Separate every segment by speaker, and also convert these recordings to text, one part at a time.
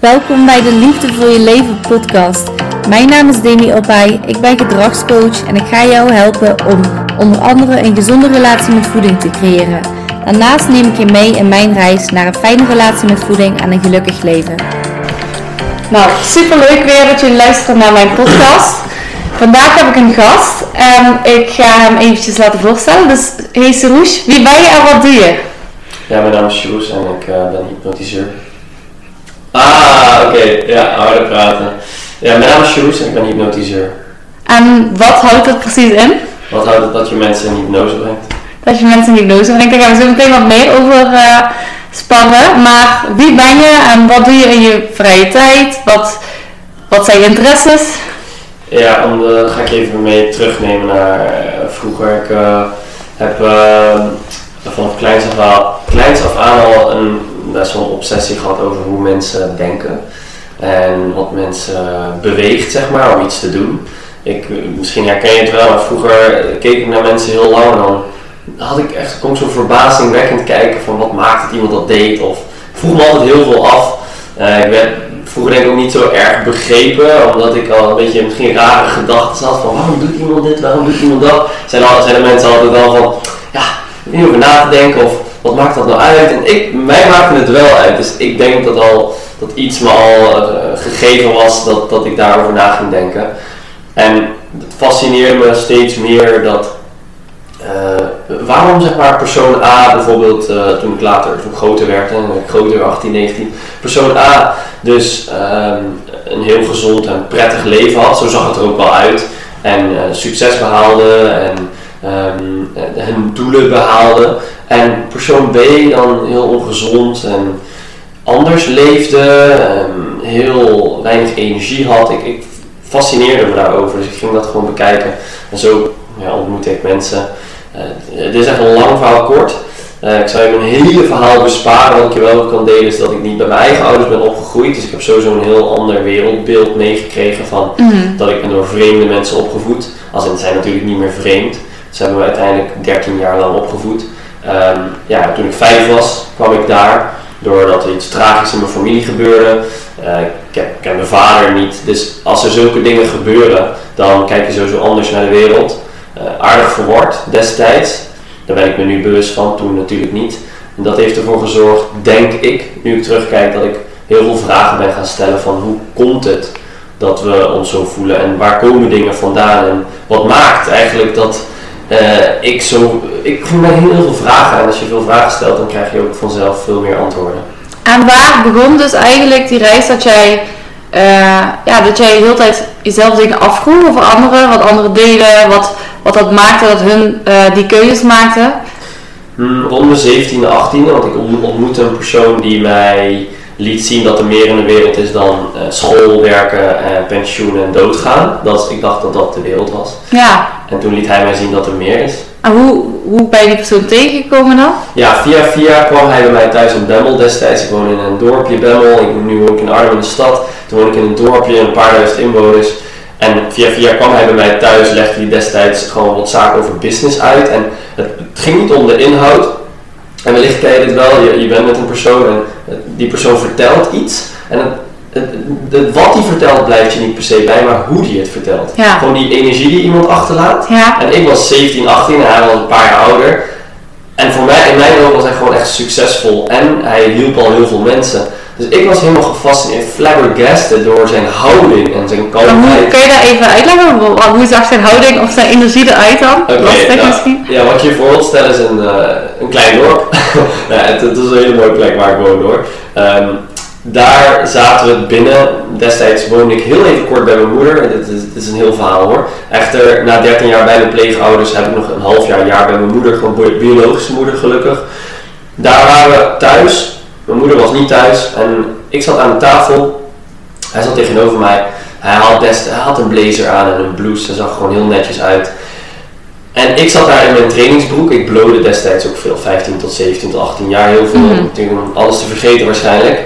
Speaker 1: Welkom bij de Liefde voor je leven podcast. Mijn naam is Demi Opay, ik ben gedragscoach en ik ga jou helpen om onder andere een gezonde relatie met voeding te creëren. Daarnaast neem ik je mee in mijn reis naar een fijne relatie met voeding en een gelukkig leven. Nou, super leuk weer dat je luistert naar mijn podcast. Vandaag heb ik een gast en ik ga hem eventjes laten voorstellen. Dus, hey Sarouche, wie ben je en wat doe je?
Speaker 2: Ja, mijn naam is Sjoes en ik uh, ben hypnotiseur. Ah, oké. Ja, harder praten. Ja, mijn naam is Sjoes en ik ben hypnotiseur.
Speaker 1: En wat houdt dat precies in?
Speaker 2: Wat houdt het dat je mensen in hypnose brengt?
Speaker 1: Dat je mensen in hypnose brengt. Daar gaan we zo meteen wat meer over uh, sparren. Maar wie ben je en wat doe je in je vrije tijd? Wat, wat zijn je interesses?
Speaker 2: Ja, om de, ga ik even mee terugnemen naar uh, vroeger. Ik heb vanaf kleins af, aan, kleins af aan al een best wel een obsessie gehad over hoe mensen denken. En wat mensen beweegt, zeg maar, om iets te doen. Ik, misschien herken je het wel, maar vroeger keek ik naar mensen heel lang en dan had ik echt, zo'n verbazingwekkend kijken van wat maakt het iemand dat deed. Of ik vroeg me altijd heel veel af. Uh, ik werd vroeger denk ik ook niet zo erg begrepen, omdat ik al een beetje misschien rare gedachten had van waarom doet iemand dit, waarom doet iemand dat. Zijn, zijn de mensen altijd wel van, ja, niet over na te denken of wat maakt dat nou uit? En ik, mij maakte het wel uit. Dus ik denk dat, al, dat iets me al uh, gegeven was dat, dat ik daarover na ging denken. En het fascineerde me steeds meer dat uh, waarom zeg maar persoon A bijvoorbeeld uh, toen ik later, toen groter werd, en ik groter 18, 19, persoon A dus um, een heel gezond en prettig leven had, zo zag het er ook wel uit. En succes behaalde en um, hun doelen behaalde. En persoon B dan heel ongezond en anders leefde, um, heel weinig energie had. Ik, ik fascineerde me daarover, dus ik ging dat gewoon bekijken. En zo ja, ontmoette ik mensen. Uh, dit is echt een lang verhaal kort. Uh, ik zou je mijn hele verhaal besparen. Wat ik je wel kan delen is dat ik niet bij mijn eigen ouders ben opgegroeid. Dus ik heb sowieso een heel ander wereldbeeld meegekregen van
Speaker 1: Mhm.
Speaker 2: dat ik ben door vreemde mensen opgevoed. Als in, het zijn natuurlijk niet meer vreemd. Ze hebben me uiteindelijk 13 jaar lang opgevoed. Um, ja, toen ik vijf was, kwam ik daar. Doordat er iets tragisch in mijn familie gebeurde. Uh, ik, ken mijn vader niet. Dus als er zulke dingen gebeuren, dan kijk je sowieso anders naar de wereld. Uh, aardig verward destijds. Daar ben ik me nu bewust van, toen natuurlijk niet. En dat heeft ervoor gezorgd, denk ik, nu ik terugkijk, dat ik heel veel vragen ben gaan stellen van hoe komt het dat we ons zo voelen en waar komen dingen vandaan en wat maakt eigenlijk dat uh, ik zo, ik voel mij heel veel vragen en als je veel vragen stelt dan krijg je ook vanzelf veel meer antwoorden.
Speaker 1: En waar begon dus eigenlijk die reis dat jij, uh, ja, dat jij de hele tijd jezelf dingen afvroeg over anderen, wat anderen deden, wat, wat dat maakte dat hun uh, die keuzes maakten?
Speaker 2: Hmm, rond mijn 17e, 18e, want ik ontmoette een persoon die mij liet zien dat er meer in de wereld is dan uh, school, werken, uh, pensioen en doodgaan. Dat, ik dacht dat dat de wereld was.
Speaker 1: Ja.
Speaker 2: En toen liet hij mij zien dat er meer is.
Speaker 1: En hoe, hoe ben je die persoon tegengekomen dan?
Speaker 2: Ja, via via kwam hij bij mij thuis in Bemmel destijds. Ik woon in een dorpje Bemmel. Ik, nu woon ik in Arnhem in de stad. Toen woon ik in een dorpje, een paar duizend inwoners. En via via kwam hij bij mij thuis, legde hij destijds gewoon wat zaken over business uit. En het, het ging niet om de inhoud. En wellicht ken je dit wel, je, je bent met een persoon en die persoon vertelt iets. En het, het, het, wat hij vertelt blijft je niet per se bij, maar hoe hij het vertelt.
Speaker 1: Ja.
Speaker 2: Gewoon die energie die iemand achterlaat.
Speaker 1: Ja.
Speaker 2: En ik was 17, 18 en hij was een paar jaar ouder. En voor mij, in mijn ogen was hij gewoon echt succesvol. En hij hielp al heel veel mensen. Dus ik was helemaal gefascineerd, flabbergasted door zijn houding en zijn kalmheid.
Speaker 1: Kun je daar even uitleggen? Hoe zag zijn houding of zijn energie eruit dan?
Speaker 2: Okay,
Speaker 1: Lastig
Speaker 2: nou,
Speaker 1: misschien?
Speaker 2: Ja, wat je je voor wilt stellen is een, uh, een klein dorp. ja, het, het, is een hele mooie plek waar ik woon hoor. Um, daar zaten we binnen. Destijds woonde ik heel even kort bij mijn moeder. Dit is, dit is een heel verhaal hoor. Echter, na 13 jaar bij mijn pleegouders heb ik nog een half jaar, jaar bij mijn moeder. Gewoon biologische moeder gelukkig. Daar waren we thuis. Mijn moeder was niet thuis. En ik zat aan de tafel. Hij zat tegenover mij. Hij had, best, hij had een blazer aan en een blouse. Hij zag gewoon heel netjes uit. En ik zat daar in mijn trainingsbroek. Ik blode destijds ook veel. 15 tot 17 tot 18 jaar. Heel veel.
Speaker 1: Mhm.
Speaker 2: Natuurlijk om alles te vergeten waarschijnlijk.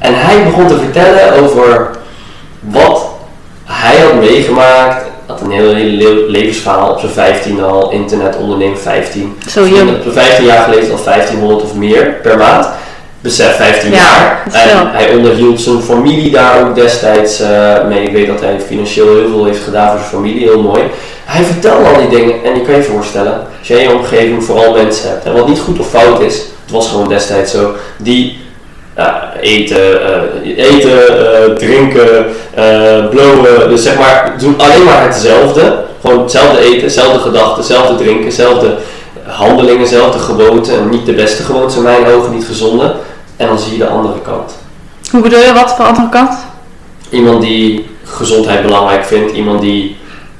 Speaker 2: En hij begon te vertellen over wat hij had meegemaakt. Had een heel, heel le- levensverhaal op zijn 15 al. Internet ondernemen 15.
Speaker 1: Zo jong.
Speaker 2: Op zijn 15 jaar geleden al 1500 of meer per maand. besef, 15
Speaker 1: Ja,
Speaker 2: jaar. En hij onderhield zijn familie daar ook destijds eh, mee. Ik weet dat hij financieel heel veel heeft gedaan voor zijn familie, heel mooi. Hij vertelde al die dingen en je kan je voorstellen, als jij in je omgeving vooral mensen hebt, en wat niet goed of fout is, het was gewoon destijds zo, die ja, eten, eh, eten eh, drinken, eh blowen, dus zeg maar, doen alleen maar hetzelfde. Gewoon hetzelfde eten, hetzelfde gedachten, hetzelfde drinken, hetzelfde handelingen, hetzelfde gewoonten. En niet de beste gewoontes in mijn ogen, niet gezonde. En dan zie je de andere kant.
Speaker 1: Hoe bedoel je wat voor andere kant?
Speaker 2: Iemand die gezondheid belangrijk vindt, iemand die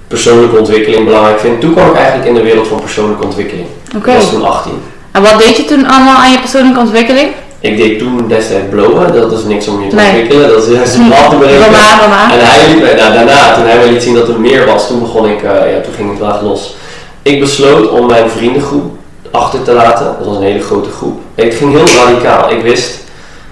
Speaker 2: persoonlijke ontwikkeling belangrijk vindt. Toen kwam ik eigenlijk in de wereld van persoonlijke ontwikkeling.
Speaker 1: Oké.
Speaker 2: Ik was toen 18.
Speaker 1: En wat deed je toen allemaal aan je persoonlijke ontwikkeling?
Speaker 2: Ik deed toen destijds blowen, dat is niks om je te
Speaker 1: Nee.
Speaker 2: ontwikkelen, dat is juist om af te
Speaker 1: daarna.
Speaker 2: En hij liet mij, nou, daarna, toen hij mij liet zien dat er meer was, toen begon ik, eh, ja, toen ging het wel los. Ik besloot om mijn vriendengroep achter te laten. Dat was een hele grote groep. Het ging heel radicaal. Ik wist,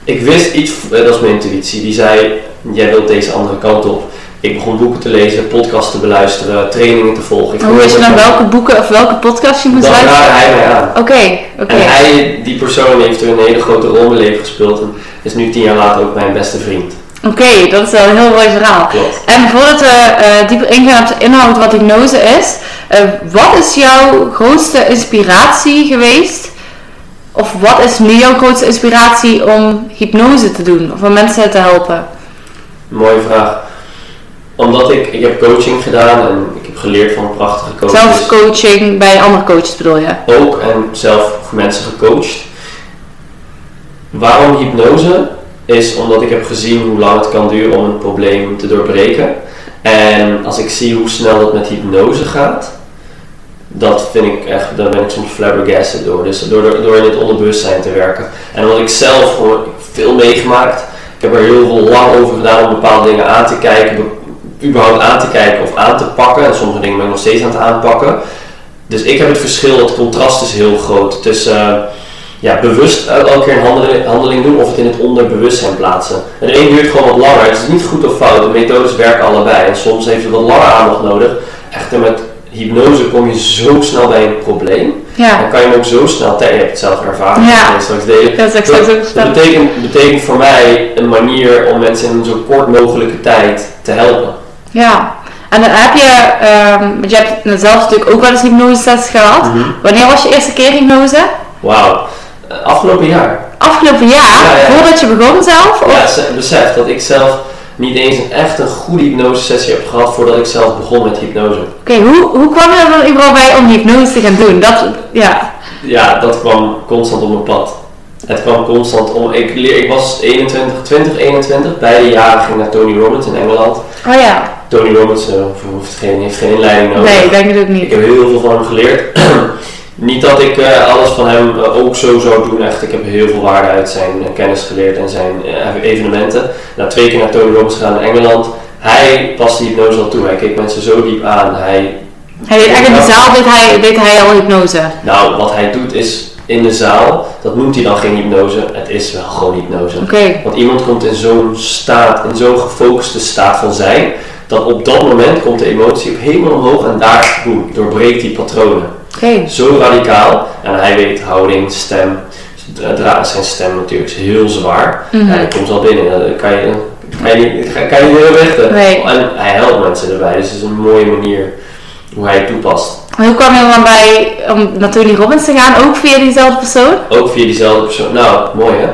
Speaker 2: ik wist iets, eh, dat is mijn intuïtie, die zei, jij wilt deze andere kant op. Ik begon boeken te lezen, podcasts te beluisteren, trainingen te volgen. Ik
Speaker 1: hoe wist je dan welke boeken of welke podcast je moest
Speaker 2: Dan
Speaker 1: luisteren?
Speaker 2: hij mij aan.
Speaker 1: Oké, oké.
Speaker 2: En hij, die persoon heeft er een hele grote rol in mijn leven gespeeld en is nu tien jaar later ook mijn beste vriend.
Speaker 1: Oké, dat is wel een heel mooi verhaal.
Speaker 2: Klopt.
Speaker 1: En voordat we eh, dieper ingaan op de inhoud wat hypnose is, eh, wat is jouw grootste inspiratie geweest? Of wat is nu jouw grootste inspiratie om hypnose te doen of om mensen te helpen?
Speaker 2: Mooie vraag. Omdat ik, ik heb coaching gedaan en ik heb geleerd van prachtige coaches.
Speaker 1: Zelfcoaching bij andere coaches bedoel je?
Speaker 2: Ook en zelf mensen gecoacht. Waarom hypnose? Is omdat ik heb gezien hoe lang het kan duren om een probleem te doorbreken. En als ik zie hoe snel dat met hypnose gaat, dat vind ik echt, daar ben ik soms flabbergasted door. Dus door, door, in het onderbewustzijn te werken. En omdat ik zelf veel meegemaakt, ik heb er heel veel lang over gedaan om bepaalde dingen aan te kijken, überhaupt aan te kijken of aan te pakken. En sommige dingen ben ik nog steeds aan het aanpakken. Dus ik heb het verschil, het contrast is heel groot tussen eh, ja, bewust elke keer een handeling, handeling doen of het in het onderbewustzijn plaatsen. En de een duurt gewoon wat langer, het is niet goed of fout, de methodes werken allebei. En soms heeft het wat langer aandacht nodig. Echter met hypnose kom je zo snel bij een probleem.
Speaker 1: Ja,
Speaker 2: Dan kan je hem ook zo snel, te- je hebt het zelf ervaren,
Speaker 1: Ja.
Speaker 2: dat straks delen.
Speaker 1: dat is exact
Speaker 2: Dat betekent, betekent voor mij een manier om mensen in zo kort mogelijke tijd te helpen.
Speaker 1: Ja, en dan heb je, ehm, want je hebt zelf natuurlijk ook wel eens hypnosesessies gehad.
Speaker 2: Mhm.
Speaker 1: Wanneer was je eerste keer hypnose?
Speaker 2: Wauw. Afgelopen jaar.
Speaker 1: Afgelopen jaar,
Speaker 2: Ja, ja.
Speaker 1: voordat je begon zelf? Of?
Speaker 2: Ja, besef dat ik zelf niet eens een echt een goede hypnosesessie heb gehad voordat ik zelf begon met hypnose.
Speaker 1: Oké, hoe, hoe kwam je er dan überhaupt bij om hypnose te gaan doen? Dat, ja.
Speaker 2: Ja, dat kwam constant op mijn pad. Het kwam constant om. Ik, leer, ik was 21, 20, 21. Beide jaren ging naar Tony Robbins in Engeland.
Speaker 1: Oh ja,
Speaker 2: Tony Robbins eh, hoeft geen, heeft geen inleiding nodig.
Speaker 1: nee, ik denk het ook
Speaker 2: Ik
Speaker 1: niet.
Speaker 2: heb heel veel van hem geleerd. niet dat ik eh, alles van hem eh, ook zo zou doen, echt. Ik heb heel veel waarde uit zijn kennis geleerd en zijn evenementen. Na twee keer naar Tony Robbins gegaan in Engeland. Hij paste hypnose al toe. Hij keek mensen zo diep aan. Hij
Speaker 1: Hij deed echt in de zaal deed hij, deed hij al hypnose.
Speaker 2: Nou, wat hij doet is in de zaal, dat noemt hij dan geen hypnose, het is wel gewoon hypnose. Want iemand komt in zo'n staat, in zo'n gefocuste staat van zijn, dat op dat moment komt de emotie op helemaal omhoog en daar, boem, doorbreekt die patronen.
Speaker 1: oké.
Speaker 2: Zo radicaal. En hij weet houding, stem, zijn stem natuurlijk is heel zwaar.
Speaker 1: Mhm.
Speaker 2: Ja, dat komt al binnen, dat kan je, kan je, niet- kan je niet richten.
Speaker 1: Nee.
Speaker 2: En hij helpt mensen erbij, dus het is een mooie manier hoe hij het toepast.
Speaker 1: Maar Hoe kwam je dan bij om naar Tony Robbins te gaan? Ook via diezelfde persoon?
Speaker 2: Ook via diezelfde persoon. Nou, mooi hè.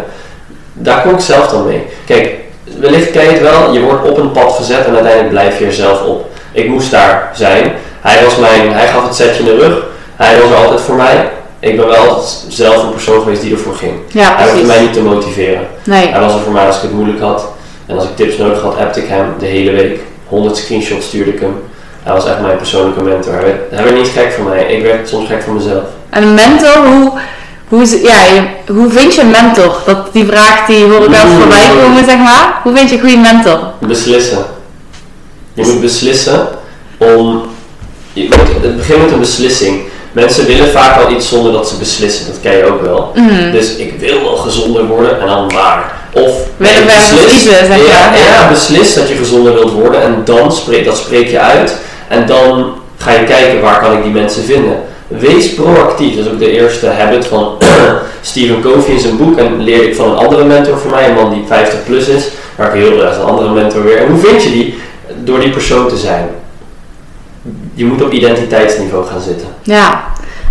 Speaker 2: Daar kom ik zelf dan mee. Kijk, wellicht ken je het wel. Je wordt op een pad gezet en uiteindelijk blijf je er zelf op. Ik moest daar zijn. Hij, was mijn, hij gaf het setje in de rug. Hij was er altijd voor mij. Ik ben wel altijd zelf een persoon geweest die ervoor ging.
Speaker 1: Ja,
Speaker 2: Hij hoefde mij niet te motiveren.
Speaker 1: Nee.
Speaker 2: Hij was er voor mij als ik het moeilijk had. En als ik tips nodig had, appte ik hem de hele week. 100 screenshots stuurde ik hem. Hij was echt mijn persoonlijke mentor. Hij werd, hij werd niet gek van mij. Ik werd soms gek van mezelf.
Speaker 1: En een mentor, hoe, hoe, is- ja, je- hoe vind je een mentor? Dat, die vraag die hoor ik wel eens voorbij komen, zeg maar. Hoe vind je een goede mentor?
Speaker 2: Beslissen. Je moet beslissen om. Je moet, het begint met een beslissing. Mensen willen vaak al iets zonder dat ze beslissen, dat ken je ook wel.
Speaker 1: Mm.
Speaker 2: Dus ik wil wel gezonder worden en dan maar. Of
Speaker 1: Willen we
Speaker 2: beslis-
Speaker 1: kiezen, zeg
Speaker 2: ja,
Speaker 1: je.
Speaker 2: ja, beslis dat je gezonder wilt worden en dan spreek, dat spreek je uit. En dan ga je kijken waar kan ik die mensen vinden. Wees proactief, dat is ook de eerste habit van, Stephen Covey in zijn boek en leerde ik van een andere mentor van mij, een man die 50 plus is, waar ik heel is een andere mentor weer. En hoe vind je die? Door die persoon te zijn. Je moet op identiteitsniveau gaan zitten.
Speaker 1: Ja.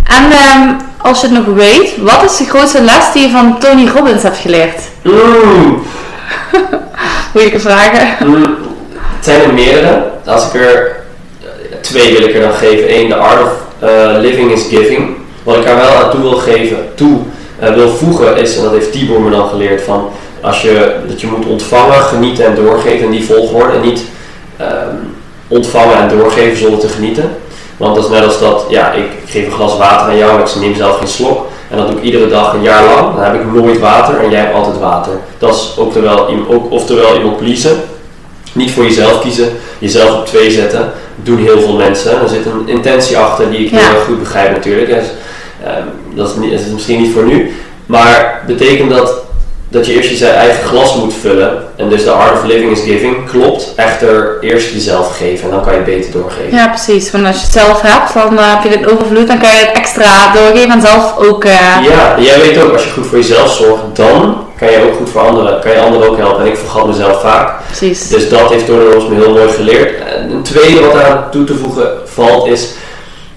Speaker 1: En ehm, als je het nog weet, wat is de grootste les die je van Tony Robbins hebt geleerd?
Speaker 2: Mm.
Speaker 1: Moeilijke vragen.
Speaker 2: Mm, het zijn er meerdere. Als ik er twee wil ik er dan geven. Eén, de art of uh, living is giving. Wat ik daar wel aan toe wil geven, toe uh, wil voegen is, en dat heeft Tibor me dan geleerd, van als je, dat je moet ontvangen, genieten en doorgeven in die volgorde. En niet um, ontvangen en doorgeven zonder te genieten. Want dat is net als dat, ja, ik, geef een glas water aan jou, ik neem zelf geen slok. En dat doe ik iedere dag een jaar lang. Dan heb ik nooit water en jij hebt altijd water. Dat is ook, terwijl, ook oftewel iemand pleasen. Niet voor jezelf kiezen, jezelf op twee zetten. Doen heel veel mensen. Er zit een intentie achter die ik ja. heel goed begrijp natuurlijk. Dus, um, dat, is niet, dat is misschien niet voor nu. Maar betekent dat dat je eerst je eigen glas moet vullen. En dus de art of living is giving klopt. Echter eerst jezelf geven en dan kan je het beter doorgeven.
Speaker 1: Ja, precies. Want als je het zelf hebt, dan uh, heb je het overvloed, dan kan je het extra doorgeven en zelf ook... Uh...
Speaker 2: Ja, jij weet ook, als je goed voor jezelf zorgt, dan kan je ook goed voor anderen, kan je anderen ook helpen. En ik vergat mezelf vaak.
Speaker 1: Precies.
Speaker 2: Dus dat heeft Tony me heel mooi geleerd. En een tweede wat aan toe te voegen valt is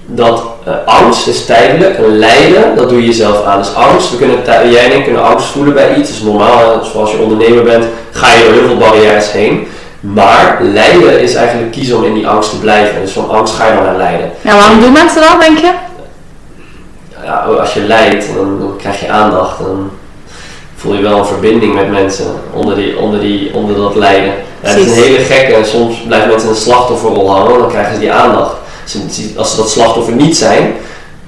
Speaker 2: dat uh, angst is tijdelijk en lijden, dat doe je jezelf aan. Dus angst, we kunnen, jij en ik kunnen angst voelen bij iets, dat is normaal. Zoals je ondernemer bent, ga je door heel veel barrières heen. Maar lijden is eigenlijk kiezen om in die angst te blijven. Dus van angst ga je dan naar lijden.
Speaker 1: Ja, waarom doen mensen dat, denk je?
Speaker 2: Ja, als je lijdt, dan, dan krijg je aandacht. Dan voel je wel een verbinding met mensen onder, die, onder, die, onder dat lijden. Ja, het is een hele gekke en soms blijven mensen in een slachtofferrol hangen, dan krijgen ze die aandacht als ze dat slachtoffer niet zijn,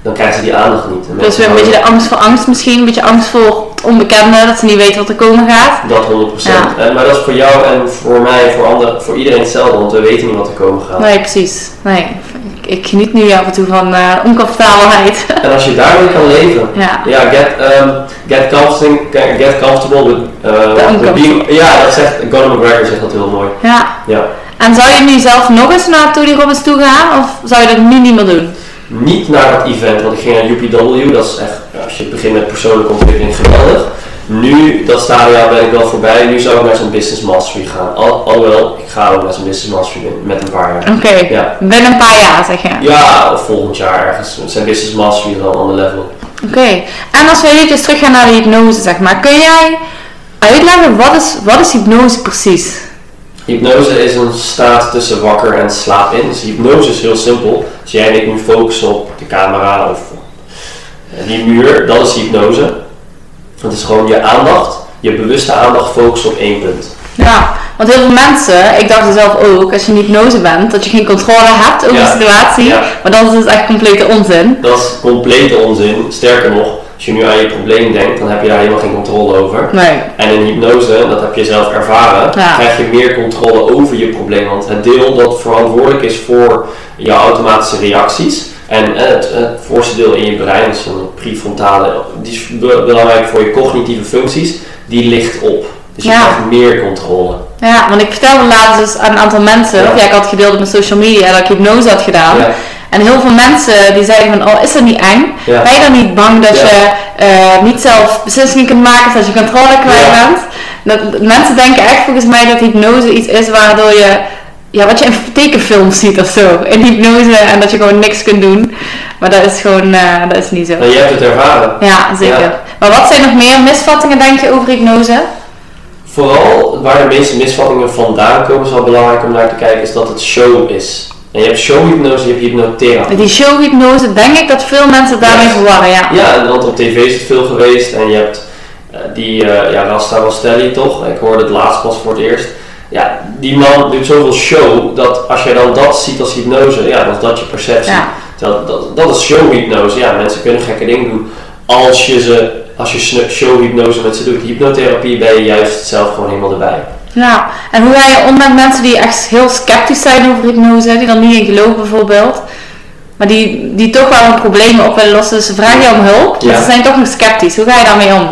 Speaker 2: dan krijgen ze die aandacht niet.
Speaker 1: Dus weer een beetje de angst voor angst misschien, een beetje angst voor het onbekende, dat ze niet weten wat er komen gaat.
Speaker 2: Dat 100%. Ja. maar dat is voor jou en voor mij, voor, anderen, voor iedereen hetzelfde, want we weten niet wat er komen gaat.
Speaker 1: Nee, precies. Nee. Ik, ik geniet nu af en toe van uh, oncomfortabelheid.
Speaker 2: En als je daarmee kan leven, ja, ja get, um, get, comfortable, get comfortable with, uh, being, ja, dat zegt, Conor McGregor zegt dat heel mooi.
Speaker 1: Ja. ja. En zou je nu zelf nog eens naar Tony Robbins toe gaan of zou je dat nu niet meer doen?
Speaker 2: Niet naar dat event, want ik ging naar UPW, dat is echt, als je begint met persoonlijke ontwikkeling, geweldig. Nu, dat stadium ben ik wel voorbij, nu zou ik naar zo'n business mastery gaan. Al, alhoewel, ik ga ook naar zo'n business mastery met een paar
Speaker 1: jaar. Oké, ja. binnen een paar jaar zeg je?
Speaker 2: Ja, of volgend jaar ergens. Zijn business mastery is wel een ander level.
Speaker 1: Oké, en als we eventjes terug gaan naar de hypnose zeg maar, kun jij uitleggen wat is, wat is hypnose precies?
Speaker 2: Hypnose is een staat tussen wakker en slaap in. Dus hypnose is heel simpel. Als jij en ik nu focussen op de camera of eh, die muur, dat is hypnose. Het is gewoon je aandacht, je bewuste aandacht focussen op één punt.
Speaker 1: Ja, want heel veel mensen, ik dacht zelf ook, als je in hypnose bent, dat je geen controle hebt over de situatie. Maar dat is dus echt complete onzin.
Speaker 2: Dat is complete onzin. Sterker nog, als je nu aan je probleem denkt, dan heb je daar helemaal geen controle over.
Speaker 1: Nee.
Speaker 2: En in hypnose, dat heb je zelf ervaren, krijg je meer controle over je probleem. Want het deel dat verantwoordelijk is voor je automatische reacties en eh, het, het voorste deel in je brein, dus een prefrontale, die is belangrijk voor je cognitieve functies, die ligt op. Dus je krijgt meer controle.
Speaker 1: Ja, want ik vertelde laatst dus aan een aantal mensen, ja. of ja, ik had gedeeld op mijn social media dat ik hypnose had gedaan. Ja. En heel veel mensen die zeiden van, oh is dat niet eng? Ben je dan niet bang dat je uh, niet zelf beslissingen kunt maken, dat je controle kwijt bent? Dat, mensen denken echt volgens mij dat hypnose iets is waardoor je, ja, wat je in tekenfilms ziet of zo, in hypnose en dat je gewoon niks kunt doen. Maar dat is gewoon, uh, dat is niet zo.
Speaker 2: Je hebt het ervaren.
Speaker 1: Ja, zeker. Maar wat zijn nog meer misvattingen denk je over hypnose?
Speaker 2: Vooral waar de meeste misvattingen vandaan komen, is wel belangrijk om naar te kijken, is dat het show is. En je hebt showhypnose, je hebt hypnotherapie.
Speaker 1: Die showhypnose, denk ik dat veel mensen daarmee verwarren, ja.
Speaker 2: Ja, want op tv is het veel geweest en je hebt uh, die, uh, ja, Rasta Rastelli toch, ik hoorde het laatst pas voor het eerst. Ja, die man doet zoveel show, dat als je dan dat ziet als hypnose, ja, dan is dat je perceptie. Ja. Dat, dat, dat is showhypnose, ja, mensen kunnen gekke dingen doen als je, ze, als je showhypnose met ze doet. Hypnotherapie ben je juist zelf gewoon helemaal erbij.
Speaker 1: Nou, en hoe ga je om met mensen die echt heel sceptisch zijn over hypnose, die dan niet in geloven bijvoorbeeld, maar die, die toch wel hun problemen op willen lossen, dus ze vragen je om hulp, maar ze zijn toch nog sceptisch. Hoe ga je daarmee om?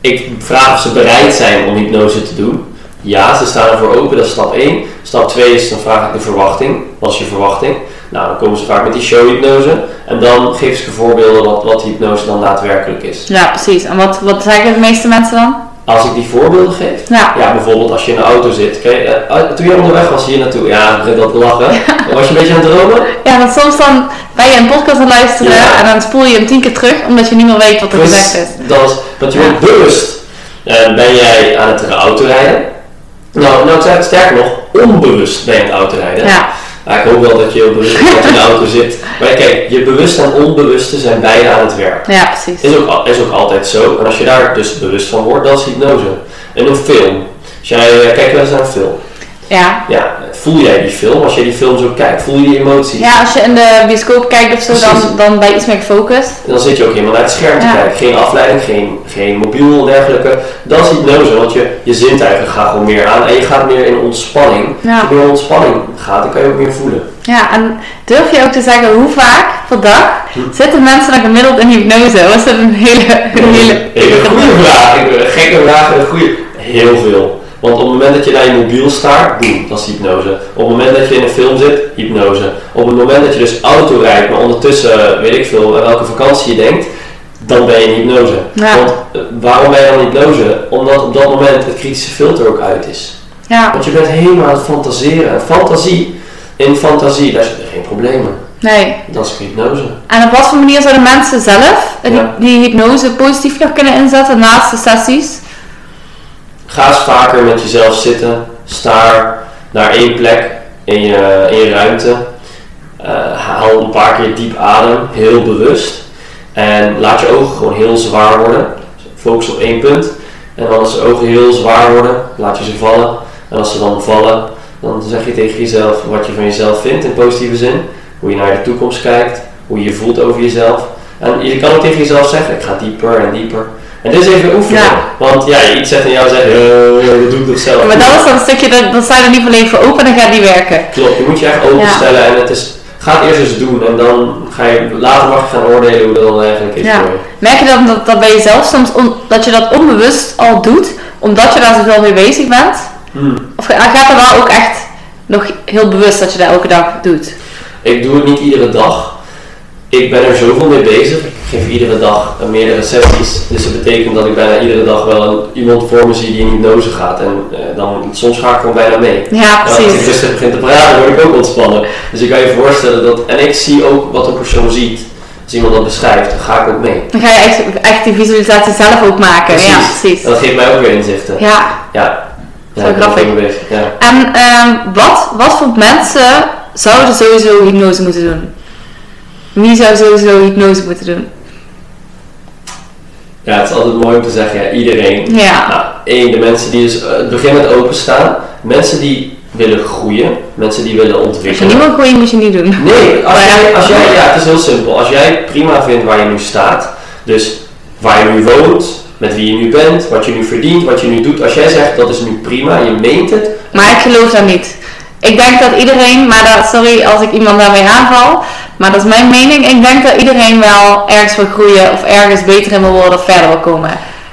Speaker 2: Ik vraag of ze bereid zijn om hypnose te doen. Ja, ze staan ervoor open, dat is stap 1. Stap 2 is, dan vraag ik de verwachting. Wat is je verwachting? Nou, dan komen ze vaak met die showhypnose. En dan geef ze voorbeelden wat, wat hypnose dan daadwerkelijk is.
Speaker 1: Ja, precies. En wat, wat zeggen de meeste mensen dan?
Speaker 2: Als ik die voorbeelden geef,
Speaker 1: Ja.
Speaker 2: ja, bijvoorbeeld als je in de auto zit. Kijk, eh, toen je onderweg was hier naartoe, ja, begint dat te lachen. Was je een beetje aan het dromen?
Speaker 1: Ja, want soms dan ben je een podcast aan het luisteren
Speaker 2: Ja.
Speaker 1: en dan spoel je hem tien keer terug omdat je niet meer weet wat er gezegd is.
Speaker 2: Dat is, want je bent bewust. En ben jij aan het autorijden? Nou, nou ster- sterker nog, onbewust ben je aan het autorijden.
Speaker 1: Ja,
Speaker 2: Maar ik hoop wel dat je heel bewust in de auto zit. Maar kijk, je bewuste en onbewuste zijn beide aan het werk.
Speaker 1: ja precies.
Speaker 2: Is ook, is ook altijd zo. En als je daar dus bewust van wordt, dat is hypnose. En een film. Als jij eh, kijkt wel eens naar een film.
Speaker 1: Ja.
Speaker 2: Ja, voel jij die film? Als jij die film zo kijkt, voel je die emoties?
Speaker 1: ja, als je in de bioscoop kijkt of zo, dan,
Speaker 2: Precies.
Speaker 1: dan ben je iets meer gefocust.
Speaker 2: En dan zit je ook helemaal naar het scherm te
Speaker 1: Ja.
Speaker 2: kijken. Geen afleiding, geen, geen mobiel en dergelijke. Dat is hypnose, want je, je zintuigen gaan gewoon meer aan. En je gaat meer in ontspanning.
Speaker 1: Ja.
Speaker 2: Als je meer in ontspanning gaat, dan kan je ook meer voelen.
Speaker 1: Ja, en durf je ook te zeggen hoe vaak per dag
Speaker 2: Hm.
Speaker 1: zitten mensen dan gemiddeld in hypnose? Was dat een hele, een hele,
Speaker 2: Hele goede vraag. Een gekke vraag en een goede. Heel veel. Want op het moment dat je naar je mobiel staart, boem, dat is hypnose. Op het moment dat je in een film zit, hypnose. Op het moment dat je dus auto rijdt, maar ondertussen, weet ik veel, welke vakantie je denkt, dan ben je in hypnose.
Speaker 1: Ja.
Speaker 2: Want eh, waarom ben je dan in hypnose? Omdat op dat moment het kritische filter ook uit is.
Speaker 1: Ja,
Speaker 2: Want je bent helemaal aan het fantaseren. En fantasie, in fantasie, daar zitten geen problemen.
Speaker 1: nee.
Speaker 2: Dat is hypnose.
Speaker 1: En op wat voor manier zouden mensen zelf die,
Speaker 2: Ja.
Speaker 1: die hypnose positief nog kunnen inzetten naast de sessies?
Speaker 2: Ga vaker met jezelf zitten. Staar naar één plek in je, in je ruimte. Eh, haal een paar keer diep adem, heel bewust. En laat je ogen gewoon heel zwaar worden. Focus op één punt. En als de ogen heel zwaar worden, laat je ze vallen. En als ze dan vallen, dan zeg je tegen jezelf wat je van jezelf vindt in positieve zin. Hoe je naar de toekomst kijkt, hoe je je voelt over jezelf. En je kan ook tegen jezelf zeggen, ik ga dieper en dieper. En dit is even oefenen.
Speaker 1: Ja.
Speaker 2: Want ja, iets zegt in jou zegt, eh, dat doe ik toch zelf.
Speaker 1: Maar dat is dan een stukje, dat, dat sta je er niet alleen voor open en dan gaat die werken.
Speaker 2: Klopt, je moet je echt openstellen en het is, ga het eerst eens doen en dan ga je, later mag je gaan oordelen hoe dat dan eigenlijk is
Speaker 1: Ja.
Speaker 2: voor je.
Speaker 1: Merk je dan dat, dat bij jezelf soms, on- dat je dat onbewust al doet, omdat je daar zoveel mee bezig bent?
Speaker 2: Hmm.
Speaker 1: Of ga- gaat er wel ook echt nog heel bewust dat je dat elke dag doet?
Speaker 2: Ik doe het niet iedere dag. Ik ben er zoveel mee bezig. Ik geef iedere dag meerdere sessies. Dus dat betekent dat ik bijna iedere dag wel een, iemand voor me zie die in hypnose gaat. En eh, dan, soms ga ik gewoon bijna mee.
Speaker 1: Ja,
Speaker 2: Ja, als ik
Speaker 1: precies.
Speaker 2: rustig begin te praten, word ik ook ontspannen. Dus ik kan je voorstellen dat, en ik zie ook wat een persoon ziet. Als iemand dat beschrijft, dan ga ik ook mee.
Speaker 1: Dan ga je echt, echt die visualisatie zelf ook maken. Ja, precies.
Speaker 2: En dat geeft mij ook weer inzichten.
Speaker 1: Ja,
Speaker 2: Ja.
Speaker 1: Zo grappig.
Speaker 2: mee bezig, Ja.
Speaker 1: en ehm, wat, wat voor mensen zouden sowieso hypnose moeten doen? Wie zou sowieso hypnose moeten doen?
Speaker 2: ja, het is altijd mooi om te zeggen, ja, iedereen.
Speaker 1: Ja.
Speaker 2: Nou, één, de mensen die dus eh, het begin met openstaan. Mensen die willen groeien. Mensen die willen
Speaker 1: Als je
Speaker 2: ontwikkelen.
Speaker 1: niet wil groeien, moet je niet doen.
Speaker 2: Nee, als jij, als jij, ja, het is heel simpel. Als jij prima vindt waar je nu staat, dus waar je nu woont, met wie je nu bent, wat je nu verdient, wat je nu doet. Als jij zegt dat is nu prima, je meent het.
Speaker 1: Maar ik geloof dat niet. Ik denk dat iedereen, maar dat, sorry als ik iemand daarmee aanval, maar dat is mijn mening. Ik denk dat iedereen wel ergens wil groeien of ergens beter in wil worden of verder wil komen.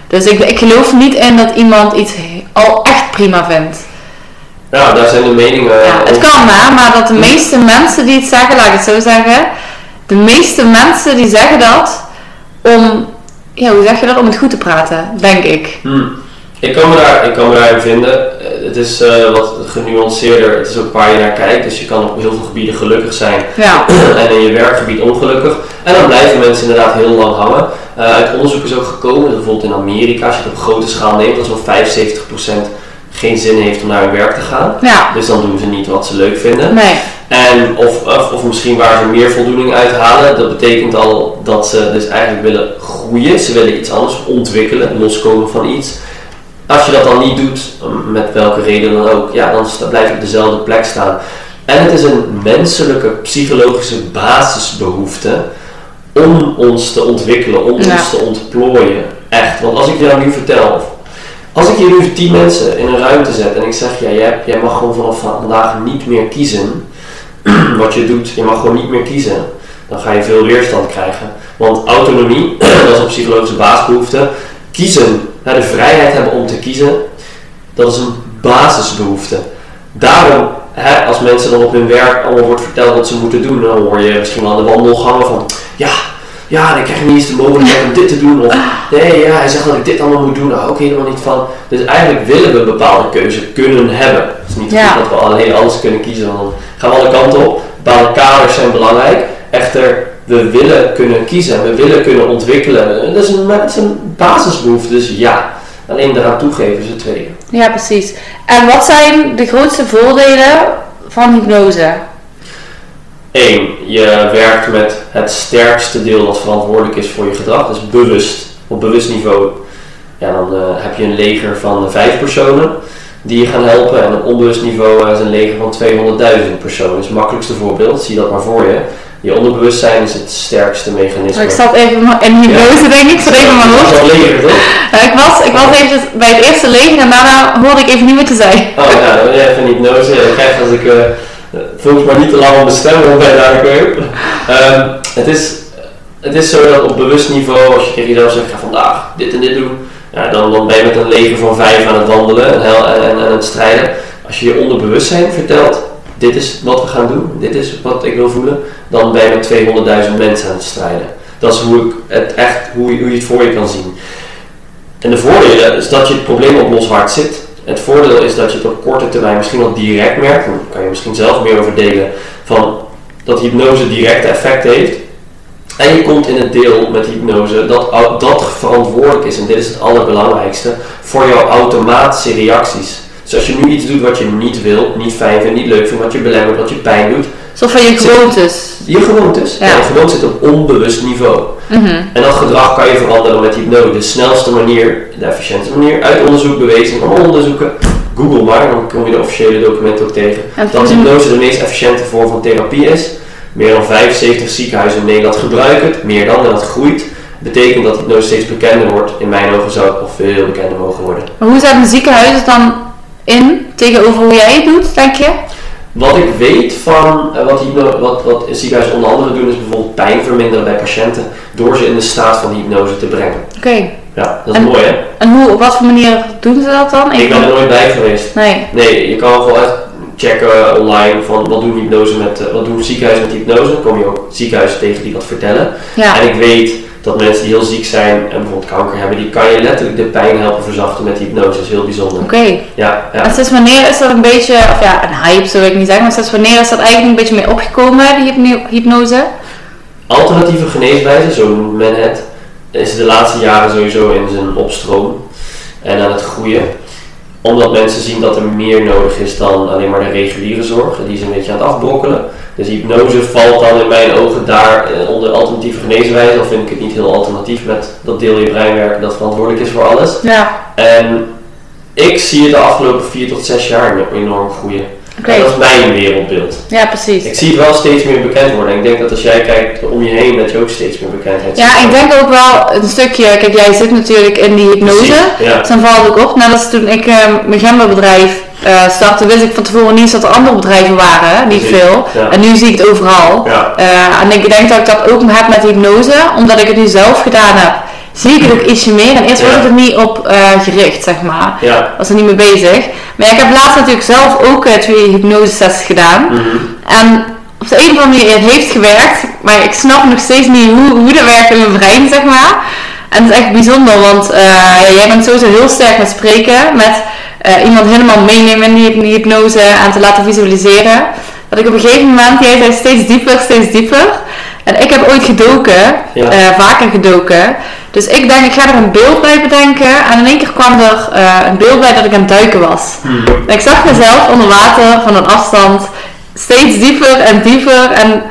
Speaker 1: Dus ik, ik geloof niet in dat iemand iets al echt prima vindt.
Speaker 2: Nou, daar zijn de meningen
Speaker 1: Ja, het kan maar, maar dat de meeste mensen die het zeggen, laat ik het zo zeggen, de meeste mensen die zeggen dat om, ja hoe zeg je dat, om het goed te praten, denk ik.
Speaker 2: Hmm. Ik kan me daar, ik kan me daarin vinden. Eh, Het is eh, wat genuanceerder. Het is ook waar je naar kijkt. Dus je kan op heel veel gebieden gelukkig zijn
Speaker 1: Ja,
Speaker 2: en in je werkgebied ongelukkig. En dan blijven mensen inderdaad heel lang hangen. Eh, uit onderzoek is ook gekomen, dat bijvoorbeeld in Amerika, als je het op grote schaal neemt, dat zo'n 75% geen zin heeft om naar hun werk te gaan.
Speaker 1: ja,
Speaker 2: Dus dan doen ze niet wat ze leuk vinden.
Speaker 1: nee,
Speaker 2: En of, of, of misschien waar ze meer voldoening uit halen. Dat betekent al dat ze dus eigenlijk willen groeien. Ze willen iets anders ontwikkelen, loskomen van iets. Als je dat dan niet doet, met welke reden dan ook, ja, dan blijf je op dezelfde plek staan. En het is een menselijke, psychologische basisbehoefte om ons te ontwikkelen, om
Speaker 1: Ja.
Speaker 2: ons te ontplooien. Echt. Want als ik je nou nu vertel, als ik hier nu tien mensen in een ruimte zet en ik zeg, ja, jij, jij mag gewoon vanaf vandaag niet meer kiezen wat je doet, je mag gewoon niet meer kiezen, dan ga je veel weerstand krijgen. Want autonomie, dat is een psychologische basisbehoefte, kiezen, de vrijheid hebben om te kiezen, dat is een basisbehoefte. Daarom hè, als mensen dan op hun werk allemaal wordt verteld wat ze moeten doen, dan hoor je misschien wel aan de wandelgangen van ja, ja, dan krijg je niet eens de mogelijkheid om dit te doen. Of nee, ja, hij zegt dat ik dit allemaal moet doen, daar hou ik helemaal niet van. Dus eigenlijk willen we een bepaalde keuze kunnen hebben. Het is niet
Speaker 1: Ja.
Speaker 2: goed dat we alleen alles kunnen kiezen, dan gaan we alle kanten op. Bepaalde kaders zijn belangrijk. Echter, we willen kunnen kiezen, we willen kunnen ontwikkelen. Dat is een, dat is een basisbehoefte, dus ja. Alleen eraan toegeven is het tweede.
Speaker 1: Ja, precies. En wat zijn de grootste voordelen van hypnose?
Speaker 2: Eén, je werkt met het sterkste deel dat verantwoordelijk is voor je gedrag, dus bewust, op bewust niveau. Ja, dan eh, heb je een leger van vijf personen die je gaan helpen en op onbewust niveau is een leger van 200.000 personen. Dus het makkelijkste voorbeeld, zie dat maar voor je. Je onderbewustzijn is het sterkste mechanisme.
Speaker 1: Ik zat even in hypnose, denk ik. Zat even in mijn
Speaker 2: Dat
Speaker 1: hoofd.
Speaker 2: leger, toch?
Speaker 1: Ik, was, ik was even bij het eerste leger en daarna hoorde ik even niet meer te zijn.
Speaker 2: Oh ja, dan ben je even hypnose. Ik krijg als ik eh volgens mij niet te lang op mijn stem want bij daar komen. Ehm het, is, het is zo dat op bewust niveau, als je tegen jezelf zegt, ik ga vandaag dit en dit doen, ja, dan, dan ben je met een leger van vijf aan het wandelen en, en, en aan het strijden. Als je je onderbewustzijn vertelt, dit is wat we gaan doen, dit is wat ik wil voelen, dan ben je met 200.000 mensen aan het strijden. Dat is hoe, ik het echt, hoe, je, hoe je het voor je kan zien. En de voordelen is dat je het probleem oplost waar het zit. Het voordeel is dat je het op korte termijn misschien wel direct merkt. Daar kan je misschien zelf meer over delen. Van dat hypnose directe effect heeft. En je komt in het deel met hypnose dat, dat verantwoordelijk is. En dit is het allerbelangrijkste. Voor jouw automatische reacties. Dus als je nu iets doet wat je niet wil, niet fijn vindt, niet leuk vindt, wat je belemmert, wat je pijn doet.
Speaker 1: Zo van je gewoontes.
Speaker 2: Je gewoontes.
Speaker 1: Ja.
Speaker 2: Ja. Je gewoontes zit op onbewust niveau.
Speaker 1: Mhm.
Speaker 2: En dat gedrag kan je veranderen met hypnose. De snelste manier, de efficiëntste manier, uit onderzoek bewezen, allemaal onderzoeken. Google maar, dan kom je de officiële documenten ook tegen.
Speaker 1: En
Speaker 2: Dat hypnose de meest efficiënte vorm van therapie is. Meer dan 75 ziekenhuizen in Nederland gebruiken het, meer dan, en dat groeit. Betekent dat hypnose steeds bekender wordt. In mijn ogen zou het nog veel bekender mogen worden.
Speaker 1: Maar hoe zetten ziekenhuizen dan in tegenover hoe jij het doet, denk je?
Speaker 2: Wat ik weet van eh, wat, hypno, wat, wat ziekenhuizen onder andere doen, is bijvoorbeeld pijn verminderen bij patiënten door ze in de staat van hypnose te brengen.
Speaker 1: Oké.
Speaker 2: Ja, dat is
Speaker 1: En-
Speaker 2: mooi hè?
Speaker 1: En hoe, op wat voor manier doen ze dat dan?
Speaker 2: Ik ben er nooit bij geweest.
Speaker 1: Nee.
Speaker 2: Nee, je kan gewoon echt checken online van wat doen hypnose met, eh, wat doen ziekenhuizen met hypnose. Dan kom je ook ziekenhuizen tegen die dat vertellen.
Speaker 1: Ja.
Speaker 2: En ik weet dat mensen die heel ziek zijn en bijvoorbeeld kanker hebben, die kan je letterlijk de pijn helpen verzachten met hypnose. Dat is heel bijzonder.
Speaker 1: Oké.
Speaker 2: Ja, ja.
Speaker 1: En sinds wanneer is dat een beetje, of ja, een hype zou ik niet zeggen, maar sinds wanneer is dat eigenlijk een beetje mee opgekomen, die hypno- hypnose?
Speaker 2: Alternatieve geneeswijzen, zo noemt men het, is de laatste jaren sowieso in zijn opstroom en aan het groeien. Omdat mensen zien dat er meer nodig is dan alleen maar de reguliere zorg. Die is een beetje aan het afbrokkelen. Dus hypnose valt dan in mijn ogen daar eh, onder alternatieve geneeswijzen. Dan vind ik het niet heel alternatief met dat deel je brein werken dat verantwoordelijk is voor alles.
Speaker 1: Ja.
Speaker 2: En ik zie het de afgelopen vier tot zes jaar enorm groeien. En dat is mijn wereldbeeld.
Speaker 1: Ja, precies.
Speaker 2: Ik zie het wel steeds meer bekend worden. En ik denk dat als jij kijkt om je heen, dat je ook steeds meer bekendheid
Speaker 1: Ja,
Speaker 2: ziet.
Speaker 1: ik denk ook wel een stukje, kijk jij zit natuurlijk in die hypnose,
Speaker 2: Ja.
Speaker 1: dus dan valt ook op, net als toen ik eh, mijn gembelbedrijf eh startte, wist ik van tevoren niet eens dat er andere bedrijven waren, niet
Speaker 2: Precies,
Speaker 1: veel.
Speaker 2: ja.
Speaker 1: En nu zie ik het overal.
Speaker 2: Ja.
Speaker 1: Eh, en ik denk dat ik dat ook heb met hypnose, omdat ik het nu zelf gedaan heb. Het ook ietsje meer en eerst was
Speaker 2: Ja.
Speaker 1: ik er niet op eh, gericht, zeg maar.
Speaker 2: Ja.
Speaker 1: was er niet mee bezig. Maar ja, ik heb laatst natuurlijk zelf ook eh, twee hypnosesessies gedaan.
Speaker 2: Mhm.
Speaker 1: En op de een of andere manier het heeft gewerkt, maar ik snap nog steeds niet hoe, hoe dat werkt in mijn brein, zeg maar. En het is echt bijzonder, want eh, jij bent sowieso heel sterk met spreken, met iemand helemaal meenemen in die hypnose en te laten visualiseren. Dat ik op een gegeven moment, jij zei steeds dieper, steeds dieper. En ik heb ooit gedoken,
Speaker 2: Ja.
Speaker 1: eh, vaker gedoken. Dus ik denk, ik ga er een beeld bij bedenken. En in één keer kwam er eh, een beeld bij dat ik aan het duiken was.
Speaker 2: Mhm.
Speaker 1: En ik zag mezelf onder water van een afstand steeds dieper en dieper. En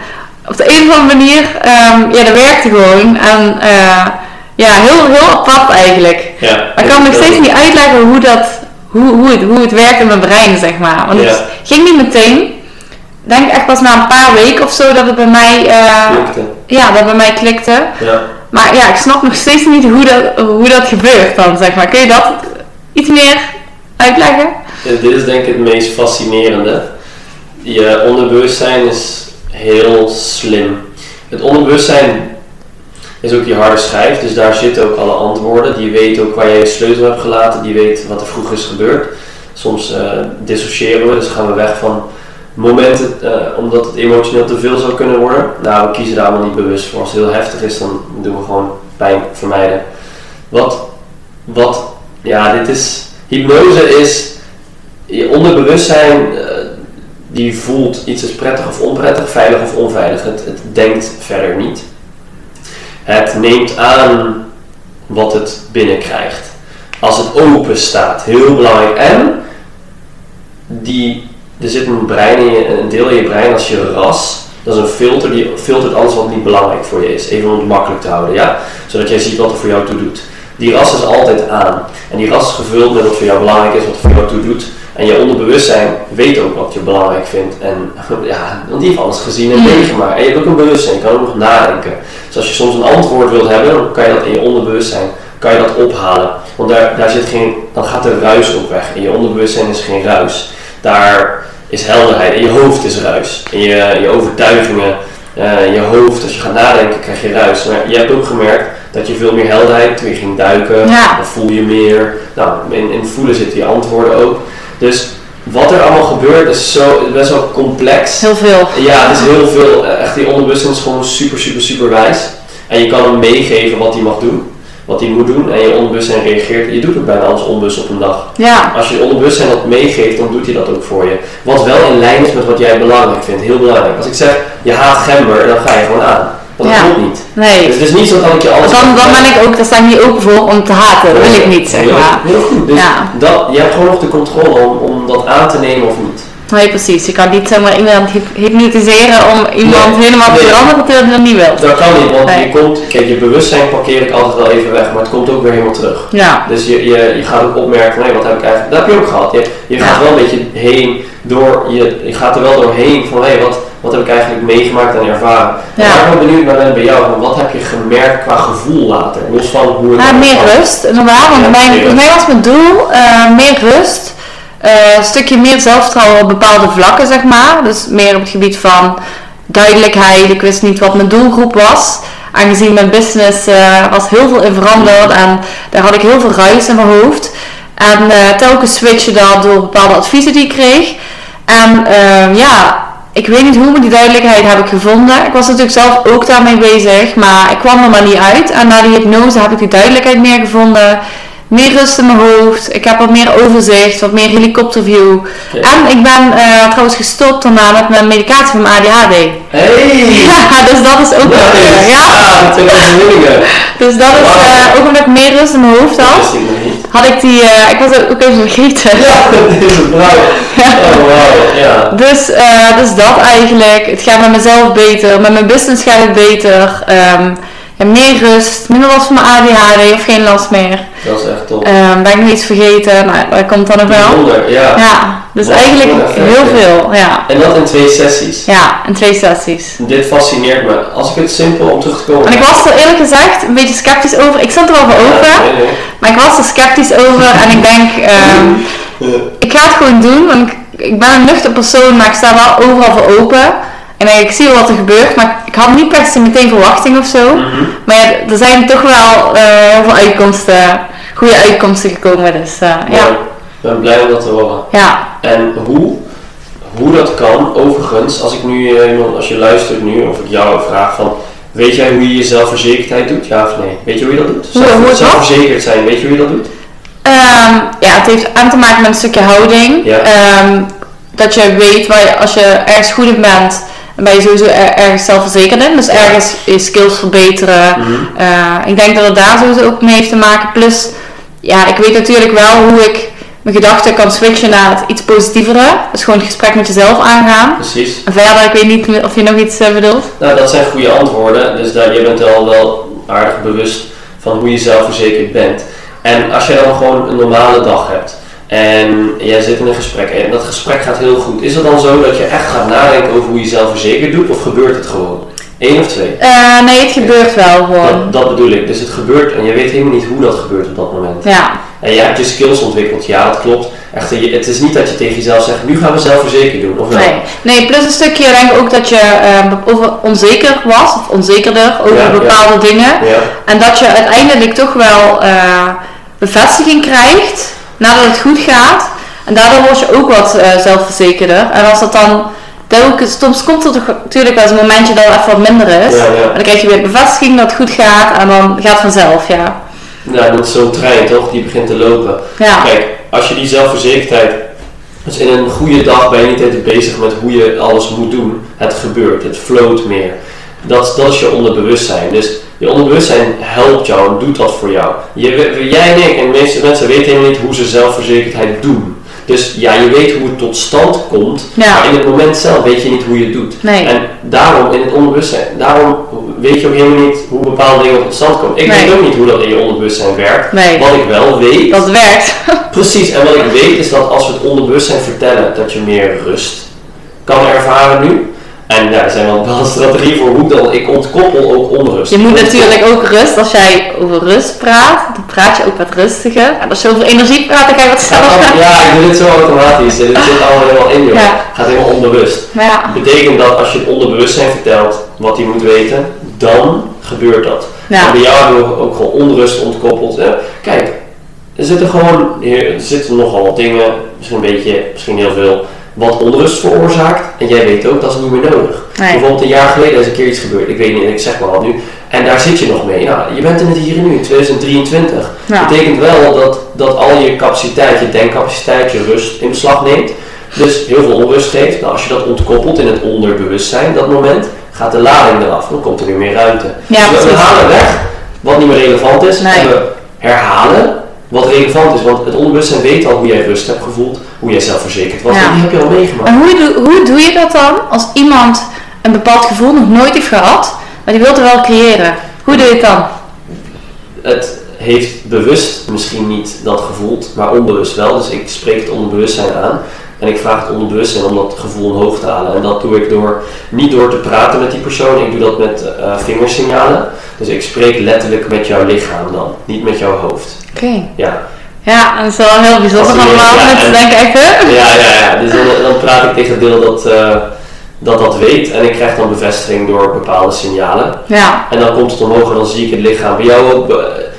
Speaker 1: op de een of andere manier, ehm, ja, dat werkte gewoon. En eh, ja, heel, heel apart eigenlijk.
Speaker 2: Ja.
Speaker 1: Maar ik kan nog steeds niet uitleggen hoe, dat, hoe, hoe, het, hoe het werkt in mijn brein, zeg maar. Want het ging niet meteen. Ik denk echt pas na een paar weken of zo dat het bij mij, eh,
Speaker 2: Lukte.
Speaker 1: ja, dat het bij mij klikte.
Speaker 2: Ja.
Speaker 1: Maar ja, ik snap nog steeds niet hoe dat, hoe dat gebeurt dan, zeg maar. Kun je dat iets meer uitleggen?
Speaker 2: Ja, dit is denk ik het meest fascinerende. Je onderbewustzijn is heel slim. Het onderbewustzijn is ook je harde schijf, dus daar zitten ook alle antwoorden. Die weet ook waar jij je sleutel hebt gelaten, die weet wat er vroeger is gebeurd. Soms eh, dissociëren we, dus gaan we weg van momenten, eh, omdat het emotioneel te veel zou kunnen worden. Nou, we kiezen daar allemaal niet bewust voor. Als het heel heftig is, dan doen we gewoon pijn vermijden. Wat, wat, ja, dit is, hypnose is, je onderbewustzijn, uh, die voelt iets is prettig of onprettig, veilig of onveilig. Het, het denkt verder niet. Het neemt aan wat het binnenkrijgt. Als het open staat, heel belangrijk. En die, er zit een, brein in je, een deel in je brein als je ras. Dat is een filter die filtert alles wat niet belangrijk voor je is. Even om het makkelijk te houden, ja? Zodat jij ziet wat er voor jou toe doet. Die ras is altijd aan. En die ras is gevuld met wat voor jou belangrijk is, wat er voor jou toe doet. En je onderbewustzijn weet ook wat je belangrijk vindt. En ja, want die heeft alles gezien en meegemaakt. En je hebt ook een bewustzijn, je kan ook nog nadenken. Dus als je soms een antwoord wilt hebben, dan kan je dat in je onderbewustzijn kan je dat ophalen. Want daar, daar zit geen, dan gaat de ruis ook weg. In je onderbewustzijn is geen ruis. Daar is helderheid. In je hoofd is ruis. In je, je overtuigingen, uh, je hoofd, als je gaat nadenken, krijg je ruis. Maar je hebt ook gemerkt dat je veel meer helderheid, toen je ging duiken, dan voel je meer. Nou, in, in voelen zitten je antwoorden ook. Dus wat er allemaal gebeurt is zo, best wel complex.
Speaker 1: Heel veel.
Speaker 2: Ja, het is heel veel. Echt, die onderbewustzijn is gewoon super, super, super wijs. En je kan hem meegeven wat hij mag doen wat hij moet doen en je onderbewustzijn reageert. Je doet het bijna als onbewust op een dag.
Speaker 1: Ja.
Speaker 2: Als je je onderbewustzijn dat meegeeft, dan doet hij dat ook voor je. Wat wel in lijn is met wat jij belangrijk vindt, heel belangrijk. Als ik zeg, je haat gember, dan ga je gewoon aan. Dat ja. klopt niet.
Speaker 1: Nee.
Speaker 2: Dus het is niet zo dat ik je alles...
Speaker 1: Dan, dan ben ik ook, daar sta ik niet open voor om te haten. Dat wil ik niet, zeg maar.
Speaker 2: Heel goed. Dus ja. dat, je hebt gewoon nog de controle om, om dat aan te nemen of niet.
Speaker 1: Nee, precies. Je kan niet zomaar iemand hypnotiseren om iemand helemaal te veranderen dat niet wilt.
Speaker 2: Dat kan niet, want je komt, kijk, je bewustzijn parkeer ik altijd wel even weg, maar het komt ook weer helemaal terug.
Speaker 1: Ja.
Speaker 2: Dus je, je, je gaat ook opmerken, nee, wat heb ik eigenlijk, dat heb je ook gehad. Je, je gaat wel een beetje heen door, je, je gaat er wel doorheen van, hé, hey, wat, wat heb ik eigenlijk meegemaakt en ervaren. Ja. Ik wel benieuwd naar ben bij jou, wat heb je gemerkt qua gevoel later? Los van hoe het
Speaker 1: ja, meer rust, inderdaad, want ja, bij mij was mijn doel uh, meer rust. Uh, een stukje meer zelfvertrouwen op bepaalde vlakken, zeg maar. Dus meer op het gebied van duidelijkheid. Ik wist niet wat mijn doelgroep was. Aangezien mijn business uh, was heel veel in veranderd en daar had ik heel veel ruis in mijn hoofd. En uh, telkens switchen dat door bepaalde adviezen die ik kreeg. En ehm, ja, ik weet niet hoe, maar die duidelijkheid heb ik gevonden. Ik was natuurlijk zelf ook daarmee bezig, maar ik kwam er maar niet uit. En na die hypnose heb ik die duidelijkheid meer gevonden meer rust in mijn hoofd. Ik heb wat meer overzicht, wat meer helikopterview. En ik ben uh, trouwens gestopt daarna met mijn medicatie van mijn ADHD.
Speaker 2: Hey!
Speaker 1: Ja, dus dat is ook
Speaker 2: wel
Speaker 1: uh,
Speaker 2: ja. ja,
Speaker 1: Dus dat is uh, ook omdat ik meer rust in mijn hoofd had. Had ik die, ik was ook even vergeten.
Speaker 2: Ja, deze vrouw. Ja. Oh, wow. ja.
Speaker 1: Dus, dus dat eigenlijk. Het gaat met mezelf beter, met mijn business gaat het beter. Um, en meer rust, minder last van mijn ADHD of geen last meer.
Speaker 2: Dat is echt top.
Speaker 1: Um, ben ik nog iets vergeten? Nou, dat komt dan ook wel.
Speaker 2: Bijzonder, ja.
Speaker 1: Ja, dus eigenlijk heel veel, ja.
Speaker 2: En dat in twee sessies?
Speaker 1: Ja, in twee sessies.
Speaker 2: Dit fascineert me. Als ik het simpel om terug te komen...
Speaker 1: En ik was er eerlijk gezegd een beetje sceptisch over. Ik zat er wel voor open, ja, nee, nee. maar ik was er sceptisch over en ik denk, um, ik ga het gewoon doen, want ik, ik ben een nuchter persoon, maar ik sta wel overal voor open. En ik zie wel wat er gebeurt, maar ik had niet per se meteen verwachting of zo. Mm -hmm. Maar ja, er zijn toch wel uh, heel veel uitkomsten, goede uitkomsten gekomen. Dus uh, ja. ja.
Speaker 2: Ik ben blij om dat te horen.
Speaker 1: Ja.
Speaker 2: En hoe, hoe dat kan, overigens, als ik nu, uh, als je luistert nu, of ik jou vraag van, weet jij hoe je je zelfverzekerdheid doet? Ja of nee? Weet je hoe je dat doet?
Speaker 1: Zelf, hoe, hoe
Speaker 2: zelfverzekerd zijn, weet je hoe je dat doet?
Speaker 1: Um, ja, het heeft aan te maken met een stukje houding.
Speaker 2: Ja.
Speaker 1: Um, dat je weet waar je, als je ergens goed in bent, dan ben je sowieso ergens zelfverzekerd in. Dus ergens je skills verbeteren.
Speaker 2: Mhm.
Speaker 1: Uh, ik denk dat het daar sowieso ook mee heeft te maken. Plus, ja, ik weet natuurlijk wel hoe ik mijn gedachten kan switchen naar het iets positievere. Dus gewoon het gesprek met jezelf aangaan.
Speaker 2: Precies.
Speaker 1: En verder, ik weet niet of je nog iets uh, bedoelt.
Speaker 2: Nou, dat zijn goede antwoorden. Dus dat, je bent al wel aardig bewust van hoe je zelfverzekerd bent. En als je dan gewoon een normale dag hebt en jij zit in een gesprek en dat gesprek gaat heel goed. Is het dan zo dat je echt gaat nadenken over hoe je zelfverzekerd doet of gebeurt het gewoon? Eén of twee?
Speaker 1: Uh, nee, het gebeurt wel gewoon.
Speaker 2: Dat, dat, bedoel ik. Dus het gebeurt en je weet helemaal niet hoe dat gebeurt op dat moment.
Speaker 1: Ja.
Speaker 2: En je hebt je skills ontwikkeld, ja dat klopt. Echt, het is niet dat je tegen jezelf zegt, nu gaan we zelfverzekerd doen, of wel?
Speaker 1: Nee. nee, plus een stukje denk ik ook dat je uh, over onzeker was, of onzekerder over ja, bepaalde
Speaker 2: ja.
Speaker 1: dingen.
Speaker 2: Ja.
Speaker 1: En dat je uiteindelijk toch wel uh, bevestiging krijgt nadat het goed gaat. En daardoor word je ook wat eh, zelfverzekerder. En als dat dan telkens, soms komt er toch natuurlijk wel eens een momentje dat het even wat minder is.
Speaker 2: Ja, ja.
Speaker 1: En dan krijg je weer bevestiging dat het goed gaat en dan gaat het vanzelf, ja.
Speaker 2: Nou, dat is zo'n trein toch, die begint te lopen.
Speaker 1: Ja,
Speaker 2: Kijk, als je die zelfverzekerdheid, dus in een goede dag ben je niet altijd bezig met hoe je alles moet doen. Het gebeurt, het float meer. Dat, dat is je onderbewustzijn. Dus je onderbewustzijn helpt jou en doet dat voor jou. Je, jij en ik en de meeste mensen weten helemaal niet hoe ze zelfverzekerdheid doen. Dus ja, je weet hoe het tot stand komt,
Speaker 1: Ja.
Speaker 2: maar in het moment zelf weet je niet hoe je het doet.
Speaker 1: nee.
Speaker 2: En daarom in het onderbewustzijn, daarom weet je ook helemaal niet hoe bepaalde dingen tot stand komen. Ik
Speaker 1: Nee.
Speaker 2: weet ook niet hoe dat in je onderbewustzijn werkt.
Speaker 1: Nee,
Speaker 2: Wat ik wel weet,
Speaker 1: dat werkt.
Speaker 2: precies, en wat ik weet is dat als we het onderbewustzijn vertellen dat je meer rust kan ervaren nu. En ja, er zijn wel bepaalde strategieën voor hoe dan. Ik ontkoppel ook onrust.
Speaker 1: Je moet natuurlijk ook rust, als jij over rust praat, dan praat je ook wat rustiger. En als je over energie praat, dan ga je wat sneller.
Speaker 2: ja, ik doe dit zo automatisch. Dit zit allemaal helemaal in, joh.
Speaker 1: Ja.
Speaker 2: Gaat helemaal onbewust.
Speaker 1: Ja,
Speaker 2: Dat betekent dat als je het onderbewustzijn vertelt wat hij moet weten, dan gebeurt dat. En
Speaker 1: ja,
Speaker 2: bij jou hebben we ook gewoon onrust ontkoppeld. Kijk, er zitten gewoon er zitten nogal wat dingen, misschien een beetje, misschien heel veel, wat onrust veroorzaakt. En jij weet ook, dat is niet meer nodig.
Speaker 1: nee.
Speaker 2: Bijvoorbeeld een jaar geleden is een keer iets gebeurd, ik weet niet, ik zeg maar wat nu. En daar zit je nog mee. Nou, je bent in het hier en nu, in 2023.
Speaker 1: Ja.
Speaker 2: Dat betekent wel dat, dat al je capaciteit, je denkcapaciteit, je rust in beslag neemt. Dus heel veel onrust geeft. Nou, als je dat ontkoppelt in het onderbewustzijn, dat moment, gaat de lading eraf. Dan komt er weer meer ruimte.
Speaker 1: Ja,
Speaker 2: dus we halen weg wat niet meer relevant is.
Speaker 1: Nee.
Speaker 2: En we herhalen wat relevant is. Want het onderbewustzijn weet al hoe jij rust hebt gevoeld, hoe jij zelfverzekerd was.
Speaker 1: Ja.
Speaker 2: En die heb je al meegemaakt.
Speaker 1: En hoe, doe- hoe doe je dat dan als iemand een bepaald gevoel nog nooit heeft gehad, maar die wil het wel creëren? Hoe doe je het dan?
Speaker 2: het heeft bewust misschien niet dat gevoeld, maar onbewust wel. Dus ik spreek het onderbewustzijn aan. En ik vraag het onderbewustzijn om dat gevoel omhoog te halen. En dat doe ik door, niet door te praten met die persoon, ik doe dat met eh, vingersignalen. Dus ik spreek letterlijk met jouw lichaam dan, niet met jouw hoofd.
Speaker 1: Oké.
Speaker 2: Ja,
Speaker 1: Ja, en dat is wel heel bijzonder allemaal.
Speaker 2: ja,
Speaker 1: echt, hè?
Speaker 2: ja, ja, ja. Dus dan, dan praat ik tegen het deel dat, eh, dat dat weet. En ik krijg dan bevestiging door bepaalde signalen.
Speaker 1: Ja,
Speaker 2: En dan komt het omhoog en dan zie ik het lichaam. Bij jou ook, eh,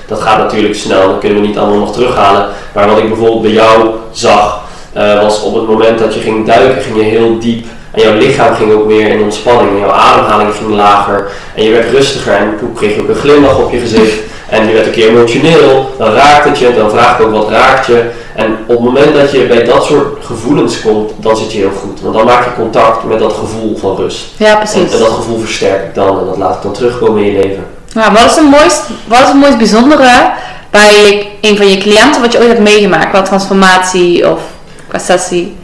Speaker 2: dat gaat natuurlijk snel, dat kunnen we niet allemaal nog terughalen. Maar wat ik bijvoorbeeld bij jou zag, eh, was op het moment dat je ging duiken, ging je heel diep. En jouw lichaam ging ook meer in ontspanning. En jouw ademhaling ging lager. En je werd rustiger. En toen kreeg je ook een glimlach op je gezicht. En je werd een keer emotioneel. Dan raakt het je. Dan vraag ik ook wat raakt je. En op het moment dat je bij dat soort gevoelens komt, dan zit je heel goed. Want dan maak je contact met dat gevoel van rust.
Speaker 1: ja
Speaker 2: En,
Speaker 1: precies.
Speaker 2: en dat gevoel versterk ik dan. En dat laat ik dan terugkomen in je leven.
Speaker 1: Ja, wat is het mooist, wat is het mooist bijzondere bij een van je cliënten wat je ooit hebt meegemaakt qua transformatie of qua sessie?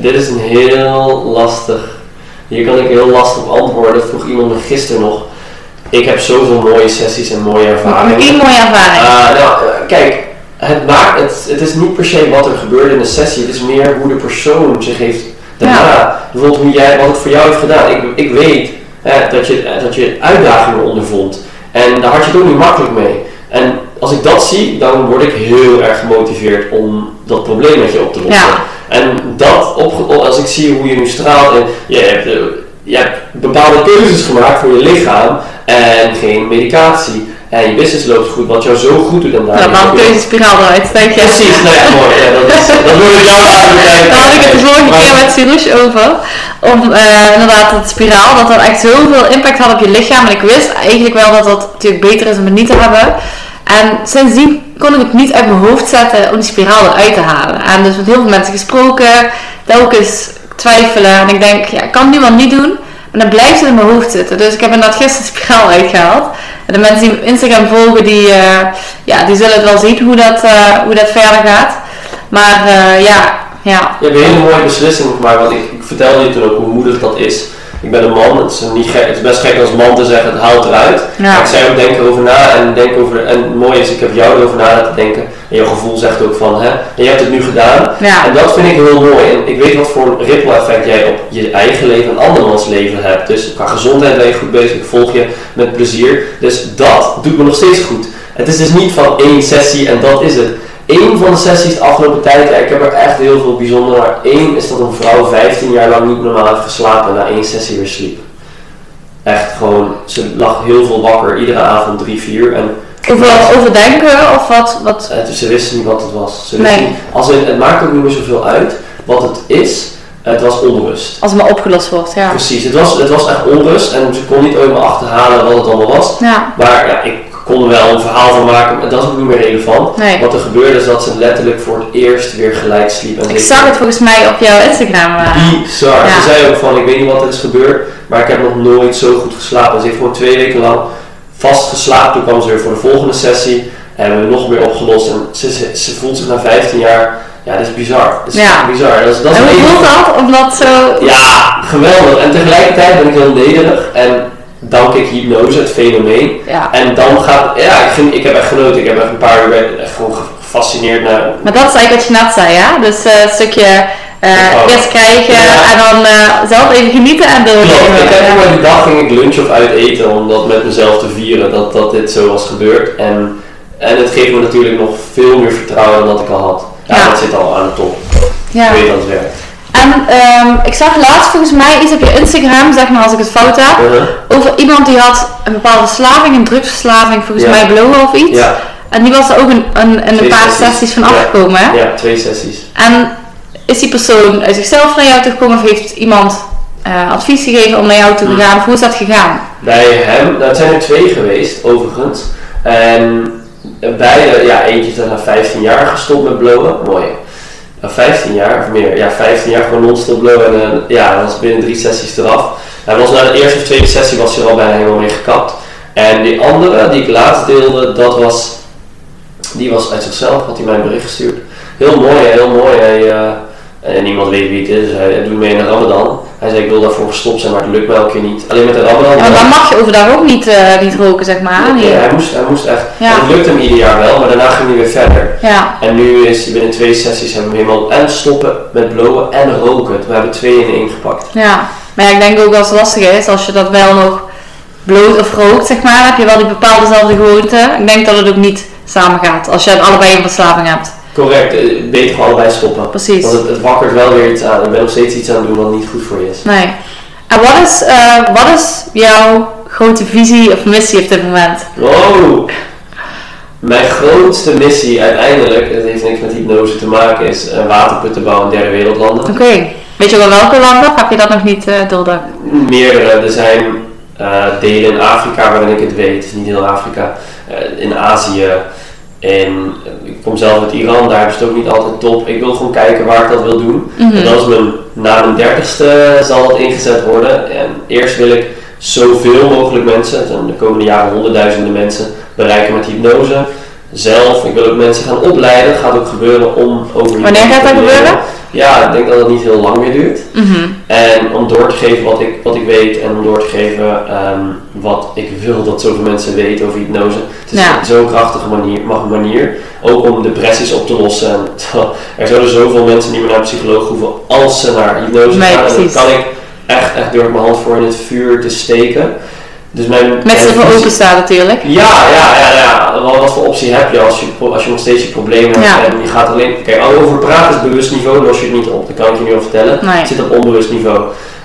Speaker 2: Dit is een heel lastig. Hier kan ik heel lastig op antwoorden. Dat vroeg iemand me gisteren nog. Ik heb zoveel mooie sessies en mooie ervaringen.
Speaker 1: Een mooie ervaring.
Speaker 2: Ah, nou, eh, kijk, het, maakt, het, het is niet per se wat er gebeurde in de sessie. Het is meer hoe de persoon zich heeft daarna. Bijvoorbeeld hoe jij, wat het voor jou heeft gedaan. Ik, ik weet eh, dat, je, dat je uitdagingen ondervond. En daar had je het ook niet makkelijk mee. En als ik dat zie, dan word ik heel erg gemotiveerd om dat probleem met je op te lossen.
Speaker 1: Ja.
Speaker 2: En dat, op, als ik zie hoe je nu straalt en je hebt, eh, je hebt bepaalde keuzes gemaakt voor je lichaam en geen medicatie. En je business loopt goed, wat jou zo goed doet en daar.
Speaker 1: Nou, dan ik deze spiraal eruit, je?
Speaker 2: Precies, nou ja, mooi. Ja, dat, is, dat wil ik jou aan
Speaker 1: Daar had ik het de vorige keer met Sirouche over. Om eh, inderdaad het spiraal, dat dat echt zoveel impact had op je lichaam. En ik wist eigenlijk wel dat dat natuurlijk beter is om het niet te hebben. En sindsdien kon ik het niet uit mijn hoofd zetten om die spiraal eruit te halen. En dus met heel veel mensen gesproken, telkens twijfelen. En ik denk, ja, ik kan nu wel niet doen. Maar dan blijft het in mijn hoofd zitten. Dus ik heb inderdaad gisteren spiraal uitgehaald. En de mensen die me Instagram volgen, die, eh, ja, die zullen het wel zien hoe dat, eh, hoe dat verder gaat. Maar eh, ja, ja,
Speaker 2: Je hebt een hele mooie beslissing gemaakt, want ik, ik vertelde je toen ook hoe moedig dat is. Ik ben een man, het is, niet gek, het is best gek als man te zeggen, het haalt eruit.
Speaker 1: Ja.
Speaker 2: Maar ik zei ook, denk erover na en denk over, en het mooie is, ik heb jou erover na laten denken. En jouw gevoel zegt ook van, hè, en je hebt het nu gedaan.
Speaker 1: ja.
Speaker 2: En dat vind ik heel mooi. En ik weet wat voor een ripple effect jij op je eigen leven en andermans leven hebt. Dus qua gezondheid ben je goed bezig, ik volg je met plezier. Dus dat doet me nog steeds goed. Het is dus niet van één sessie en dat is het. Eén van de sessies de afgelopen tijd, ja, ik heb er echt heel veel bijzonder, maar één is dat een vrouw 15 jaar lang niet normaal heeft geslapen en na één sessie weer sliep. Echt gewoon, ze lag heel veel wakker, iedere avond drie, vier. En
Speaker 1: over, overdenken of wat? wat?
Speaker 2: Eh, dus ze wisten niet wat het was. Ze
Speaker 1: Nee.
Speaker 2: niet- als het, het maakt ook niet meer zoveel uit wat het is. Het was onrust.
Speaker 1: Als het maar opgelost wordt, ja.
Speaker 2: Precies, het was, het was echt onrust en ze kon niet ooit meer achterhalen wat het allemaal was.
Speaker 1: Ja,
Speaker 2: Maar ja, ik kon er wel een verhaal van maken, maar dat is ook niet meer relevant.
Speaker 1: nee.
Speaker 2: Wat er gebeurde is dat ze letterlijk voor het eerst weer gelijk sliep. En
Speaker 1: Ik zag het volgens mij op jouw Instagram. eh.
Speaker 2: Bizar.
Speaker 1: Ja.
Speaker 2: Ze zei ook van, ik weet niet wat er is gebeurd, maar ik heb nog nooit zo goed geslapen. Ze heeft gewoon twee weken lang vast geslapen. Toen kwam ze weer voor de volgende sessie en hebben we nog meer opgelost. En ze, ze, ze voelt zich na 15 jaar, ja, dat is bizar. Dat is
Speaker 1: Ja.
Speaker 2: bizar. Dat is, dat is
Speaker 1: en hoe voelt dat? Omdat zo...
Speaker 2: Ja, geweldig. En tegelijkertijd ben ik heel nederig en dank ik hypnose, het fenomeen.
Speaker 1: Ja.
Speaker 2: En dan gaat, ja, ik, ging, ik heb echt genoten. Ik heb echt een paar uur echt gewoon gefascineerd naar
Speaker 1: Maar dat is eigenlijk wat je net zei, ja? Dus eh, een stukje eh,
Speaker 2: Oh.
Speaker 1: eerst krijgen
Speaker 2: Ja.
Speaker 1: en dan eh, zelf even genieten en
Speaker 2: Klopt,
Speaker 1: doorleven.
Speaker 2: ik heb
Speaker 1: Ja.
Speaker 2: voor die dag ging ik lunch of uit eten om dat met mezelf te vieren dat, dat dit zo was gebeurd. En, en het geeft me natuurlijk nog veel meer vertrouwen dan dat ik al had. Ja,
Speaker 1: Ja.
Speaker 2: dat zit al aan de top.
Speaker 1: Ja.
Speaker 2: Ik weet dat het werkt.
Speaker 1: En ehm, ik zag laatst volgens mij iets op je Instagram, zeg maar als ik het fout heb,
Speaker 2: Uh-huh.
Speaker 1: over iemand die had een bepaalde verslaving, een drugsverslaving, volgens
Speaker 2: Ja.
Speaker 1: mij blowen of iets.
Speaker 2: Ja,
Speaker 1: En die was er ook een, een, een, paar
Speaker 2: sessies.
Speaker 1: sessies van
Speaker 2: Ja.
Speaker 1: afgekomen. Hè?
Speaker 2: ja, twee sessies.
Speaker 1: En is die persoon uit zichzelf naar jou toe gekomen of heeft iemand eh, advies gegeven om naar jou toe te
Speaker 2: Hmm.
Speaker 1: gaan? Of hoe is dat gegaan?
Speaker 2: Bij hem, het zijn er twee geweest, overigens. En beide, ja, eentje is dan na 15 jaar gestopt met blowen. Mooi. Na 15 jaar of meer, ja, 15 jaar gewoon non-stop blowen. En eh, ja, dat was binnen drie sessies eraf. Hij was na de eerste of tweede sessie was hij al bijna helemaal mee gekapt. En die andere, die ik laatst deelde, dat was, die was uit zichzelf, had hij mij een bericht gestuurd. Heel mooi, heel mooi. Hij, eh, en niemand weet wie het is, hij doet mee de Ramadan. Hij zei, ik wil daarvoor gestopt zijn, maar het lukt mij elke keer niet. Alleen met de Ramadan.
Speaker 1: Ja, maar dan mag je overdag ook niet, eh, niet roken, zeg maar.
Speaker 2: Ja,
Speaker 1: Nee.
Speaker 2: hij, moest, hij moest echt.
Speaker 1: Ja.
Speaker 2: Het lukte hem ieder jaar wel, maar daarna ging hij weer verder.
Speaker 1: Ja,
Speaker 2: En nu is hij binnen twee sessies hebben we helemaal en stoppen met blowen en roken. We hebben twee in één gepakt.
Speaker 1: ja. Maar ja, ik denk ook als het lastig is, als je dat wel nog bloot of rookt, zeg maar, heb je wel die bepaalde zelfde gewoonte. Ik denk dat het ook niet samen gaat, als je allebei een verslaving hebt.
Speaker 2: Correct, eh, beter allebei stoppen.
Speaker 1: Precies.
Speaker 2: Want het, het wakkert wel weer iets aan. Ik ben nog steeds iets aan het doen wat niet goed voor je is.
Speaker 1: Nee. En wat is, eh, wat is jouw grote visie of missie op dit moment?
Speaker 2: Wow! Mijn grootste missie uiteindelijk, het heeft niks met hypnose te maken, is een waterput te bouwen in derde wereldlanden.
Speaker 1: Oké. Weet je wel welke landen? Heb je dat nog niet eh doordacht?
Speaker 2: Meerdere. Er zijn eh, delen in Afrika waarin ik het weet. Het is niet heel Afrika. Eh, in Azië. En ik kom zelf uit Iran, daar is het ook niet altijd top. Ik wil gewoon kijken waar ik dat wil doen.
Speaker 1: Mhm.
Speaker 2: En dat is mijn, na mijn dertigste zal dat ingezet worden. En eerst wil ik zoveel mogelijk mensen, de komende jaren honderdduizenden mensen, bereiken met hypnose. Zelf, ik wil ook mensen gaan opleiden. Gaat ook gebeuren om over
Speaker 1: Wanneer gaat dat gebeuren?
Speaker 2: Ja, ik denk dat het niet heel lang meer duurt.
Speaker 1: Mhm.
Speaker 2: En om door te geven wat ik, wat ik weet en om door te geven ehm, wat ik wil dat zoveel mensen weten over hypnose. Het is
Speaker 1: Ja.
Speaker 2: zo'n krachtige manier, mag- manier. Ook om depressies op te lossen. En, er zouden zoveel mensen niet meer naar een psycholoog hoeven als ze naar hypnose
Speaker 1: Nee,
Speaker 2: gaan. En kan ik echt, echt door mijn hand voor in het vuur te steken. Dus mijn,
Speaker 1: Met z'n voor openstaan natuurlijk.
Speaker 2: ja, ja, ja, ja. Wat, wat voor optie heb je als je, als je nog steeds je problemen hebt
Speaker 1: Ja.
Speaker 2: en je gaat alleen... Kijk, over praten is bewust niveau, los je het niet op. Dat kan ik je nu al vertellen.
Speaker 1: Nee.
Speaker 2: Het zit op onbewust niveau.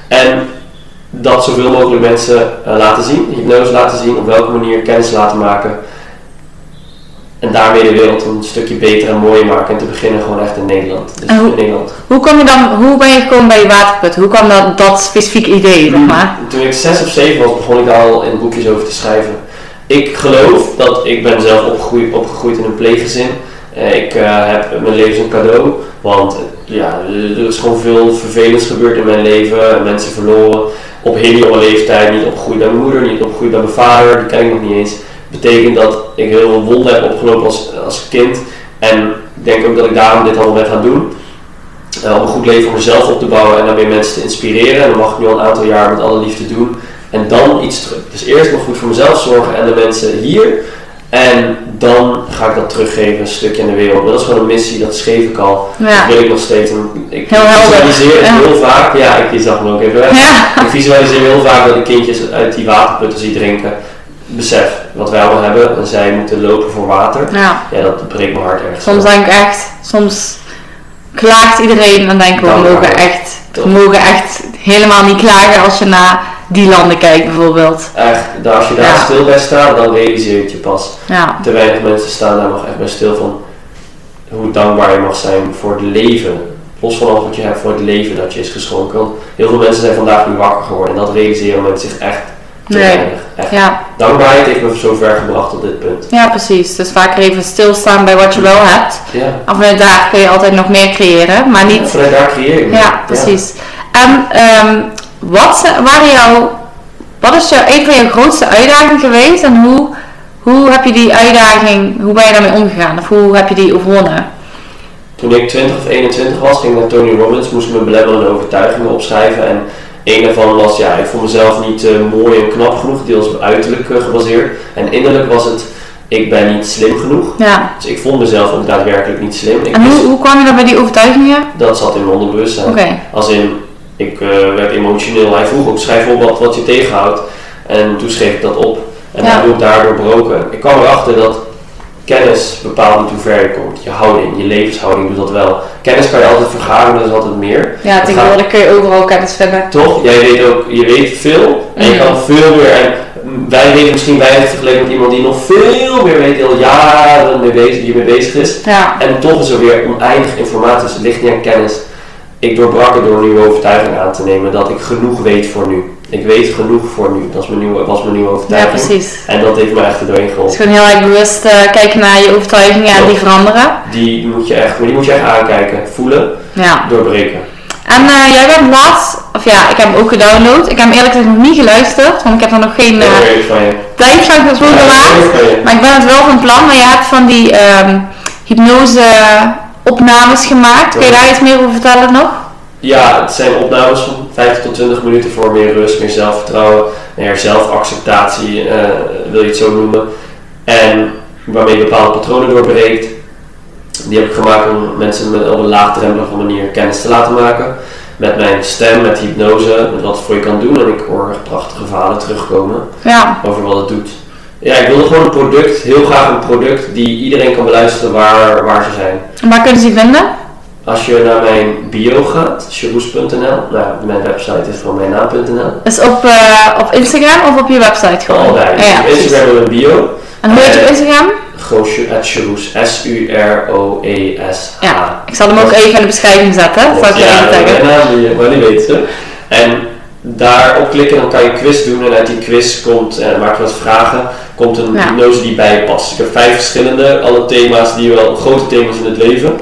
Speaker 2: En dat zoveel mogelijk mensen eh, laten zien, hypnose laten zien, op welke manier kennis laten maken. En daarmee de wereld een stukje beter en mooier maken. En te beginnen gewoon echt in Nederland. Dus
Speaker 1: En hoe-
Speaker 2: in Nederland.
Speaker 1: Hoe kom je dan, hoe ben je gekomen bij je waterput? Hoe kwam dat, dat specifieke idee, zeg maar?
Speaker 2: Toen ik zes of zeven was, begon ik daar al in boekjes over te schrijven. Ik geloof dat ik ben zelf opgegroeid, opgegroeid in een pleeggezin. Eh, ik eh, heb mijn leven een cadeau, want eh, ja, er is gewoon veel vervelends gebeurd in mijn leven. Mensen verloren op hele jonge leeftijd, niet opgegroeid bij mijn moeder, niet opgegroeid bij mijn vader, die ken ik nog niet eens. Betekent dat ik heel veel wonden heb opgelopen als, als kind. En ik denk ook dat ik daarom dit allemaal ben gaan doen. Eh, om een goed leven voor mezelf op te bouwen en dan weer mensen te inspireren. En dat mag ik nu al een aantal jaar met alle liefde doen. En dan iets terug. Dus eerst nog goed voor mezelf zorgen en de mensen hier. En dan ga ik dat teruggeven, een stukje in de wereld. Maar dat is gewoon een missie, dat schreef ik al.
Speaker 1: Ja.
Speaker 2: Dat wil ik nog steeds. Ik
Speaker 1: Heel
Speaker 2: visualiseer
Speaker 1: Ja.
Speaker 2: heel vaak. Ja, ik zag me ook even weg.
Speaker 1: Ja.
Speaker 2: Ik visualiseer heel vaak dat ik kindjes uit die waterputten zie drinken. Besef wat wij allemaal hebben en zij moeten lopen voor water.
Speaker 1: ja.
Speaker 2: Ja, dat breekt mijn hart ergens.
Speaker 1: Soms denk ik echt, soms klaagt iedereen en denk ik, we mogen echt, we mogen echt helemaal niet klagen als je na die landen kijkt bijvoorbeeld.
Speaker 2: Echt, daar- als je daar
Speaker 1: Ja.
Speaker 2: stil bij staat, dan realiseer je het je pas.
Speaker 1: Ja,
Speaker 2: Te weinig mensen staan daar nog echt bij stil van hoe dankbaar je mag zijn voor het leven. Los van alles wat je hebt voor het leven dat je is geschonken. Want heel veel mensen zijn vandaag niet wakker geworden en dat realiseren mensen zich echt te
Speaker 1: Nee.
Speaker 2: weinig. Echt.
Speaker 1: ja,
Speaker 2: Dankbaarheid heeft me zo ver gebracht tot dit punt.
Speaker 1: ja, precies. Dus vaker even stilstaan bij wat je wel hebt.
Speaker 2: Ja,
Speaker 1: En vanuit daar kun je altijd nog meer creëren, maar niet
Speaker 2: vanuit daar creëer je.
Speaker 1: Ja, precies. En ehm, wat waren jouw, wat is jouw, een van jouw grootste uitdagingen geweest en hoe, hoe heb je die uitdaging, hoe ben je daarmee omgegaan of hoe heb je die overwonnen?
Speaker 2: Toen ik 20 of 21 was, ging ik naar Tony Robbins, moest ik mijn belemmerende overtuigingen opschrijven. En een daarvan was, ja, ik vond mezelf niet eh, mooi en knap genoeg, deels op uiterlijk eh, gebaseerd. En innerlijk was het, ik ben niet slim genoeg.
Speaker 1: Ja.
Speaker 2: Dus ik vond mezelf ook daadwerkelijk niet slim. Ik
Speaker 1: En hoe, hoe kwam je dan bij die overtuigingen?
Speaker 2: dat zat in mijn onderbewustzijn.
Speaker 1: Oké.
Speaker 2: Als in, ik eh, werd emotioneel. Hij vroeg ook, schrijf op wat, wat je tegenhoudt. En toen schreef ik dat op. En
Speaker 1: Ja.
Speaker 2: dan heb ik daardoor broken. Ik kwam erachter dat kennis bepaalt niet hoe ver je komt. Je houding, je levenshouding doet dat wel. Kennis kan je altijd vergaren, dat is altijd meer.
Speaker 1: Ja, tegenwoordig kun je overal kennis vinden.
Speaker 2: Toch? Jij weet ook, je weet veel en je kan veel meer. En wij weten misschien weinig vergeleken met iemand die nog veel meer weet, die al jaren mee bezig, mee bezig is.
Speaker 1: Ja.
Speaker 2: En toch is er weer oneindig informatie, dus het ligt niet aan kennis. Ik doorbrak het door een nieuwe overtuiging aan te nemen dat ik genoeg weet voor nu. Ik weet genoeg voor nu. Dat is mijn nieuwe, was mijn nieuwe
Speaker 1: Ja,
Speaker 2: overtuiging.
Speaker 1: precies.
Speaker 2: En dat heeft me echt er doorheen
Speaker 1: Het is gewoon heel erg bewust eh, kijken naar je overtuigingen en die veranderen.
Speaker 2: Die moet je echt, die moet je echt aankijken, voelen,
Speaker 1: Ja.
Speaker 2: doorbreken.
Speaker 1: En eh, jij bent laatst, of ja, ik heb hem ook gedownload. Ik heb hem eerlijk gezegd nog niet geluisterd, want ik heb er nog geen
Speaker 2: Heel
Speaker 1: eh,
Speaker 2: je.
Speaker 1: tijd van gesproken
Speaker 2: Ja,
Speaker 1: laat. Maar ik ben het wel van plan, maar je hebt van die ehm, hypnose opnames gemaakt. Kun je daar iets meer over vertellen nog?
Speaker 2: Ja, het zijn opnames van 15 tot 20 minuten voor meer rust, meer zelfvertrouwen, meer zelfacceptatie, eh, wil je het zo noemen. En waarmee je bepaalde patronen doorbreekt. Die heb ik gemaakt om mensen met, op een laagdrempelige manier kennis te laten maken. Met mijn stem, met hypnose, met wat het voor je kan doen. En ik hoor prachtige verhalen terugkomen
Speaker 1: Ja,
Speaker 2: over wat het doet. Ja, ik wilde gewoon een product, heel graag een product die iedereen kan beluisteren waar, waar ze zijn.
Speaker 1: en waar kunnen ze die vinden?
Speaker 2: Als je naar mijn bio gaat, cheroes.nl, nou, mijn website is gewoon mijn naam.nl.
Speaker 1: Is op, eh, op Instagram of op je website gewoon?
Speaker 2: Allebei.
Speaker 1: Ja, ja,
Speaker 2: Op. Instagram en mijn bio.
Speaker 1: En hoe heet je op Instagram?
Speaker 2: Cheroes, S-U-R-O-E-S.
Speaker 1: Ja, ik zal hem ook even in de beschrijving zetten. Zal ik
Speaker 2: ja,
Speaker 1: even
Speaker 2: naam, die, maar die weet ze. En daarop klikken, dan kan je een quiz doen en uit die quiz komt, en maak je wat vragen, komt een
Speaker 1: Ja.
Speaker 2: hypnose die bij je past. Dus ik heb vijf verschillende, alle thema's die wel grote thema's in het leven.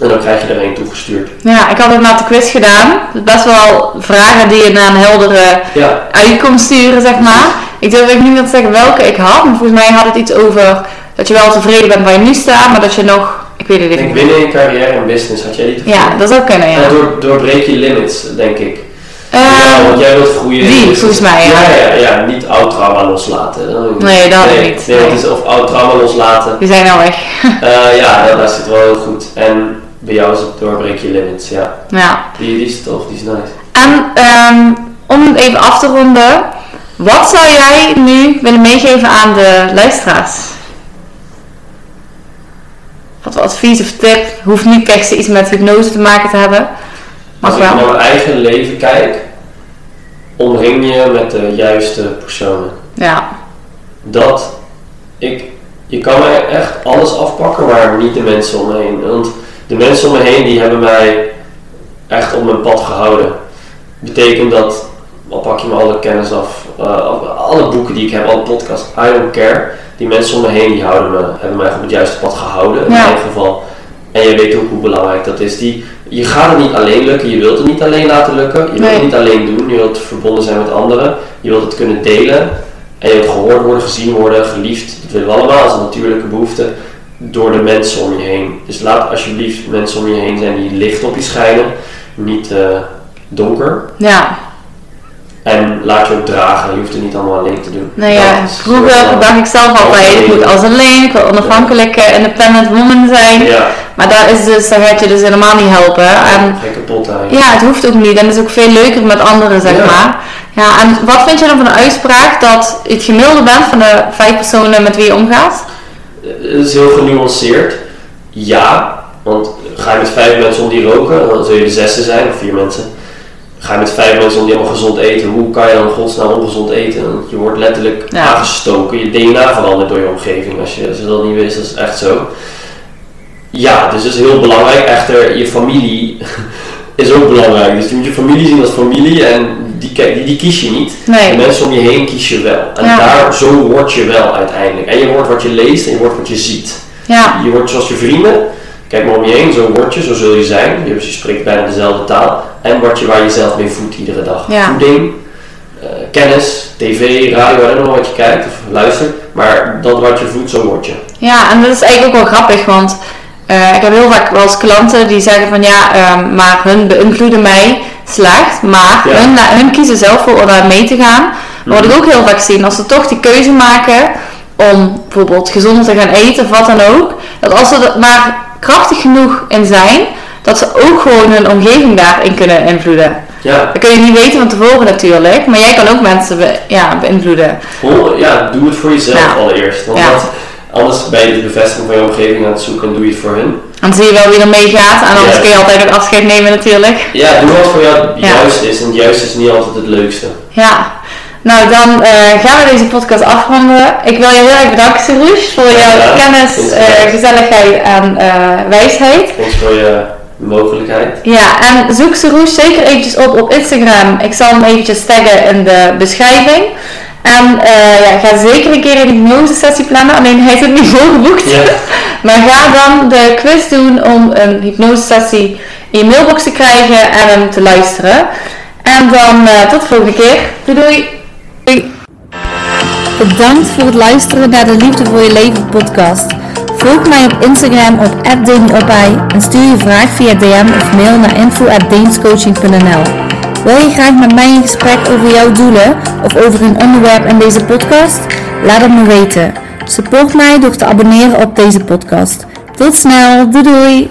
Speaker 2: En dan krijg je er één toegestuurd.
Speaker 1: Ja, ik had ook net de quiz gedaan. Dus best wel vragen die je naar een heldere
Speaker 2: Ja,
Speaker 1: uitkomst sturen, zeg maar. Ik durf even niet meer te zeggen welke ik had, maar volgens mij had het iets over dat je wel tevreden bent waar je nu staat, maar dat je nog, ik weet het
Speaker 2: ik
Speaker 1: niet.
Speaker 2: denk winnen in carrière en business, had jij die toevallig?
Speaker 1: Ja, dat zou kunnen, ja.
Speaker 2: En door, doorbreek je limits, denk ik.
Speaker 1: Ehm,
Speaker 2: ja, want jij wilt groeien. business.
Speaker 1: volgens mij, ja.
Speaker 2: Ja, ja, ja, niet oud trauma loslaten.
Speaker 1: Nee, dat
Speaker 2: nee,
Speaker 1: niet.
Speaker 2: Nee,
Speaker 1: Nee.
Speaker 2: het is of oud trauma loslaten.
Speaker 1: die zijn al weg.
Speaker 2: Eh, ja, dat, dat zit wel heel goed. En bij jou is het doorbreek je limits, ja.
Speaker 1: ja.
Speaker 2: Die, die is tof, die is nice.
Speaker 1: En ehm, om even af te ronden, wat zou jij nu willen meegeven aan de luisteraars? Wat voor advies of tip? Hoeft niet per se iets met hypnose te maken te hebben. Mag
Speaker 2: Als ik
Speaker 1: wel.
Speaker 2: naar mijn eigen leven kijk, omring je met de juiste personen.
Speaker 1: Ja,
Speaker 2: dat ik, je kan mij echt alles afpakken, maar niet de mensen om me heen. Want de mensen om me heen die hebben mij echt op mijn pad gehouden. Betekent dat, al pak je me alle kennis af, eh, alle boeken die ik heb, alle podcasts, I don't care. Die mensen om me heen die houden me, hebben mij op het juiste pad gehouden in
Speaker 1: Ja.
Speaker 2: mijn geval. En je weet ook hoe belangrijk dat is. Die, je gaat het niet alleen lukken, je wilt het niet alleen laten lukken, je wilt
Speaker 1: Nee.
Speaker 2: het niet alleen doen, je wilt verbonden zijn met anderen, je wilt het kunnen delen. En je wilt gehoord worden, gezien worden, geliefd. Dat willen we allemaal als een natuurlijke behoefte door de mensen om je heen. Dus laat alsjeblieft mensen om je heen zijn die licht op je schijnen, niet eh, donker.
Speaker 1: ja.
Speaker 2: En laat je ook dragen, je hoeft het niet allemaal alleen te doen.
Speaker 1: Nou ja, vroeger dacht ik zelf altijd, ik moet als alleen, ik wil onafhankelijk eh, independent woman zijn.
Speaker 2: Ja,
Speaker 1: Maar daar is dus, daar gaat je dus helemaal niet helpen. En
Speaker 2: kapot aan
Speaker 1: ja, het hoeft ook niet en het is ook veel leuker met anderen, zeg
Speaker 2: Ja.
Speaker 1: maar. Ja, en wat vind je dan van de uitspraak dat je het gemiddelde bent van de vijf personen met wie je omgaat?
Speaker 2: Het is heel genuanceerd. Ja, want ga je met vijf mensen om die roken, dan zul je de zesde zijn, of vier mensen. ga je met vijf mensen om die allemaal gezond eten. Hoe kan je dan godsnaam ongezond eten? Want je wordt letterlijk
Speaker 1: Ja.
Speaker 2: aangestoken. Je DNA verandert door je omgeving. Als je, als je dat niet wist, dat is echt zo. Ja, dus dat is heel belangrijk. Echter, je familie is ook belangrijk. Dus je moet je familie zien als familie en die, die, die kies je niet.
Speaker 1: Nee.
Speaker 2: De mensen om je heen kies je wel. En
Speaker 1: Ja.
Speaker 2: daar, zo word je wel uiteindelijk. En je wordt wat je leest en je wordt wat je ziet.
Speaker 1: Ja,
Speaker 2: Je wordt zoals je vrienden. Kijk maar om je heen, zo word je, zo zul je zijn. Je, je spreekt bijna dezelfde taal. En word je waar je zelf mee voedt iedere dag.
Speaker 1: Ja.
Speaker 2: Voeding, eh, kennis, tv, radio, don't know wat je kijkt of luistert. Maar dat wat je voedt, zo word je.
Speaker 1: Ja, en dat is eigenlijk ook wel grappig, want eh, ik heb heel vaak wel eens klanten die zeggen van ja, ehm, maar hun beïnvloeden mij slecht, maar
Speaker 2: Ja.
Speaker 1: hun, la- hun kiezen zelf voor om daar mee te gaan. Maar wat ik ook heel vaak zie, als ze toch die keuze maken om bijvoorbeeld gezonder te gaan eten of wat dan ook, dat als ze er maar krachtig genoeg in zijn, dat ze ook gewoon hun omgeving daarin kunnen invloeden.
Speaker 2: Ja,
Speaker 1: Dat kun je niet weten van tevoren natuurlijk, maar jij kan ook mensen be- ja, beïnvloeden.
Speaker 2: ja doe het voor jezelf
Speaker 1: Ja.
Speaker 2: allereerst. Want
Speaker 1: Ja.
Speaker 2: dat, anders ben je de bevestiging van je omgeving aan het zoeken en doe je het voor hun.
Speaker 1: Dan zie je wel wie er meegaat en anders
Speaker 2: Ja.
Speaker 1: kun je altijd ook afscheid nemen natuurlijk.
Speaker 2: Ja, doe wat voor jou het
Speaker 1: Ja.
Speaker 2: juist is. En het juiste is niet altijd het leukste.
Speaker 1: Ja, nou dan eh, gaan we deze podcast afronden. Ik wil je heel erg bedanken, Serouche, voor jouw kennis, eh, gezelligheid en eh, wijsheid.
Speaker 2: Thanks voor je mogelijkheid.
Speaker 1: Ja, en zoek Serouche zeker eventjes op op Instagram. Ik zal hem eventjes taggen in de beschrijving. En eh, ja, ga zeker een keer een hypnosesessie plannen, alleen hij zit niet volgeboekt.
Speaker 2: Ja.
Speaker 1: maar ga dan de quiz doen om een hypnosesessie in je mailbox te krijgen en hem te luisteren. En dan eh, tot de volgende keer. Doei doei! doei.
Speaker 3: Bedankt voor het luisteren naar de Liefde voor je leven podcast. Volg mij op Instagram op @denioppai en stuur je vraag via DM of mail naar info@deenscoaching.nl. Wil je graag met mij in gesprek over jouw doelen of over een onderwerp in deze podcast? Laat het me weten. Support mij door te abonneren op deze podcast. Tot snel, doei doei!